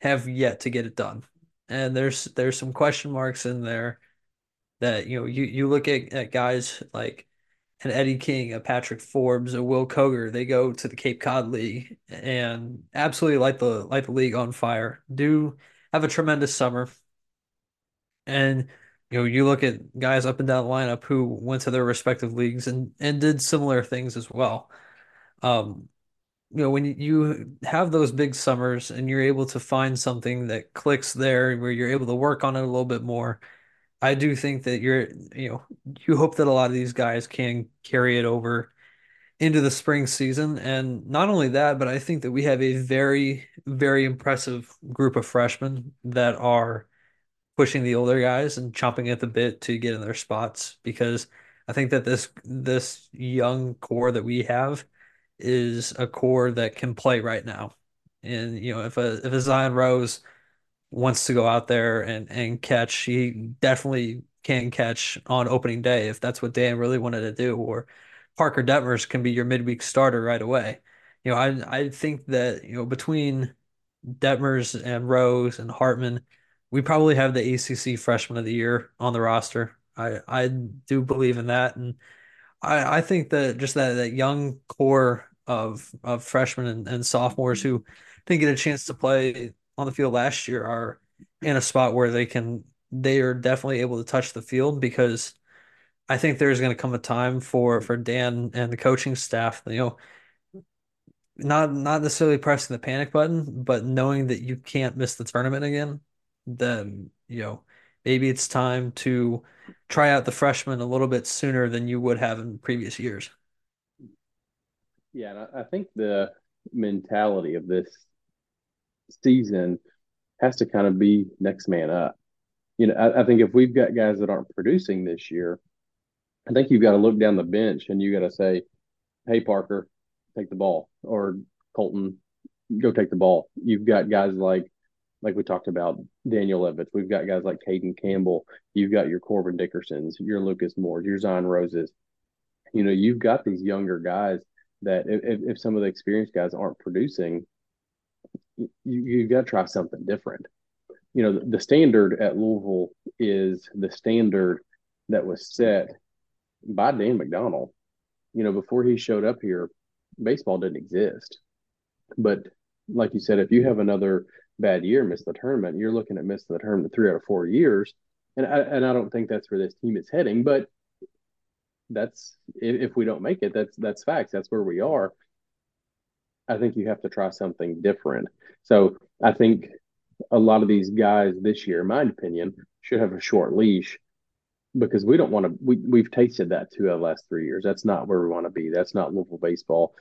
have yet to get it done. And there's there's some question marks in there that you know you you look at, at guys like an Eddie King, a Patrick Forbes, a Will Koger, they go to the Cape Cod League and absolutely light the light the league on fire. Do have a tremendous summer. And you know, you look at guys up and down the lineup who went to their respective leagues and and did similar things as well. Um, you know, when you have those big summers and you're able to find something that clicks there where you're able to work on it a little bit more, I do think that you're, you know, you hope that a lot of these guys can carry it over into the spring season. And not only that, but I think that we have a very, very impressive group of freshmen that are pushing the older guys and chomping at the bit to get in their spots because I think that this this young core that we have is a core that can play right now. And you know, if a if a Zion Rose wants to go out there and and catch, he definitely can catch on opening day if that's what Dan really wanted to do. Or Parker Detmers can be your midweek starter right away. You know, I I think that you know between Detmers and Rose and Hartman, we probably have the ACC Freshman of the Year on the roster. I I do believe in that, and I, I think that just that that young core of of freshmen and, and sophomores who didn't get a chance to play on the field last year are in a spot where they can they are definitely able to touch the field because I think there's going to come a time for for Dan and the coaching staff, you know, not not necessarily pressing the panic button, but knowing that you can't miss the tournament again, then you know maybe it's time to try out the freshmen a little bit sooner than you would have in previous years. Yeah, I think the mentality of this season has to kind of be next man up. You know, I, I think if we've got guys that aren't producing this year, I think you've got to look down the bench and you got to say, "Hey, Parker, take the ball," or Colton, go take the ball. You've got guys like like we talked about Daniel Evans. We've got guys like Caden Campbell. You've got your Corbin Dickersons, your Lucas Moore, your Zion Roses. You know, you've got these younger guys that if, if some of the experienced guys aren't producing, you, you've got to try something different. You know, the, the standard at Louisville is the standard that was set by Dan McDonnell. You know, before he showed up here, baseball didn't exist. But like you said, if you have another bad year, miss the tournament, you're looking at missing the tournament three out of four years. And I, and I don't think that's where this team is heading, but that's if we don't make it, that's that's facts. That's where we are. I think you have to try something different. So I think a lot of these guys this year, in my opinion, should have a short leash because we don't want to. We we've tasted that two of the last three years. That's not where we want to be. That's not Louisville baseball.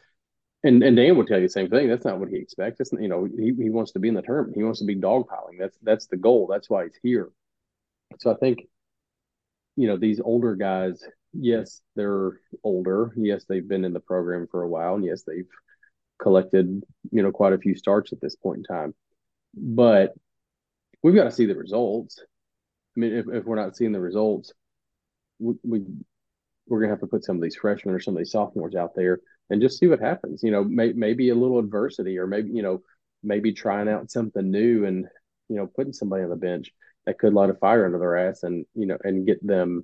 And and Dan will tell you the same thing. That's not what he expects. It's, you know, he, he wants to be in the tournament. He wants to be dogpiling. That's that's the goal. That's why he's here. So I think, you know, these older guys, yes, they're older. Yes, they've been in the program for a while, and yes, they've collected, you know, quite a few starts at this point in time. But we've got to see the results. I mean, if, if we're not seeing the results, we, we we're gonna have to put some of these freshmen or some of these sophomores out there and just see what happens. You know, may, maybe a little adversity, or maybe you know, maybe trying out something new, and you know, putting somebody on the bench that could light a fire under their ass, and you know, and get them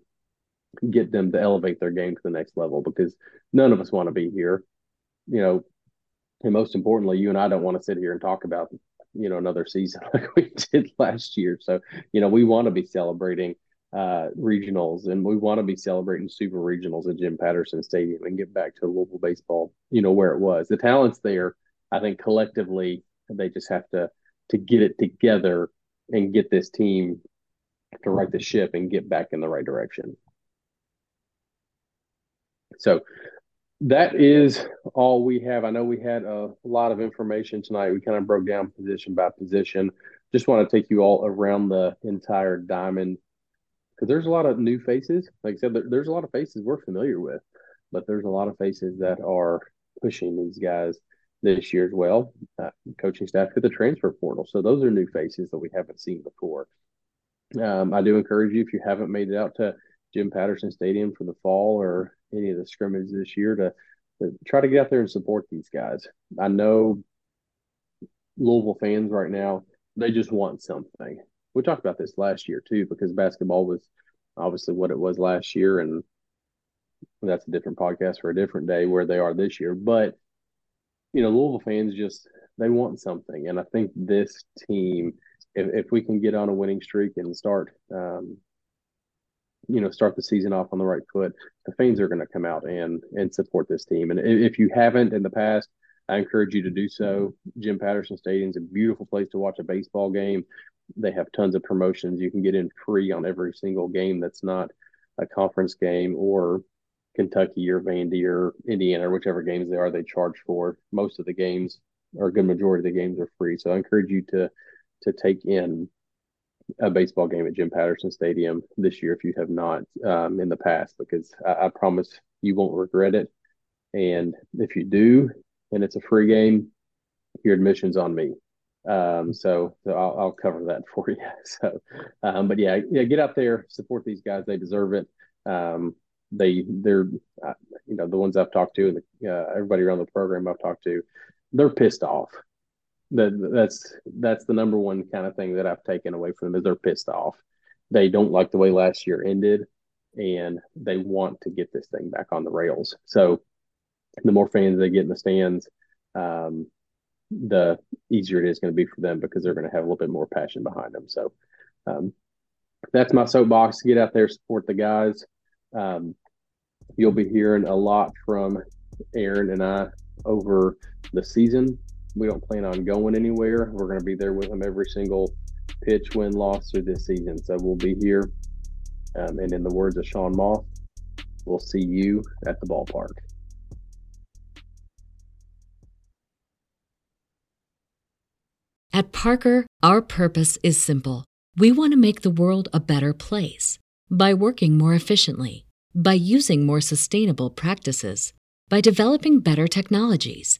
get them to elevate their game to the next level. Because none of us want to be here. You know, and most importantly, you and I don't want to sit here and talk about you know another season like we did last year. So you know, we want to be celebrating uh, regionals, and we want to be celebrating super regionals at Jim Patterson Stadium and get back to Louisville baseball, you know, where it was. The talent's there. I think collectively they just have to to get it together and get this team to right the ship and get back in the right direction. So that is all we have. I know we had a lot of information tonight. We kind of broke down position by position. Just want to take you all around the entire diamond because there's a lot of new faces. Like I said, there's a lot of faces we're familiar with, but there's a lot of faces that are pushing these guys this year as well. Uh, coaching staff to the transfer portal. So those are new faces that we haven't seen before. Um, I do encourage you if you haven't made it out to Jim Patterson Stadium for the fall or any of the scrimmages this year to, to try to get out there and support these guys. I know Louisville fans right now, they just want something. We talked about this last year too, because basketball was obviously what it was last year, and that's a different podcast for a different day where they are this year. But you know, Louisville fans just they want something, and I think this team, if, if we can get on a winning streak and start, um, you know, start the season off on the right foot, the fans are going to come out and and support this team. And if you haven't in the past, I encourage you to do so. Jim Patterson Stadium is a beautiful place to watch a baseball game. They have tons of promotions. You can get in free on every single game that's not a conference game or Kentucky or Vandy or Indiana or whichever games they are, they charge for. Most of the games, or a good majority of the games, are free. So I encourage you to to take in a baseball game at Jim Patterson Stadium this year if you have not um, in the past, because I, I promise you won't regret it. And if you do, and it's a free game, your admission's on me. Um, so, so I'll, I'll, cover that for you. So, um, but yeah, yeah, get out there, support these guys; they deserve it. Um, they they're uh, you know the ones I've talked to and the, uh, everybody around the program I've talked to, they're pissed off. That that's that's the number one kind of thing that I've taken away from them is they're pissed off. They don't like the way last year ended, and they want to get this thing back on the rails. So, the more fans they get in the stands, um, the easier it is going to be for them because they're going to have a little bit more passion behind them. So, um, that's my soapbox. Get out there, support the guys. Um, you'll be hearing a lot from Aaron and I over the season. We don't plan on going anywhere. We're going to be there with him every single pitch, win, loss through this season. So we'll be here. Um, and in the words of Sean Moss, we'll see you at the ballpark. At Parker, our purpose is simple. We want to make the world a better place by working more efficiently, by using more sustainable practices, by developing better technologies,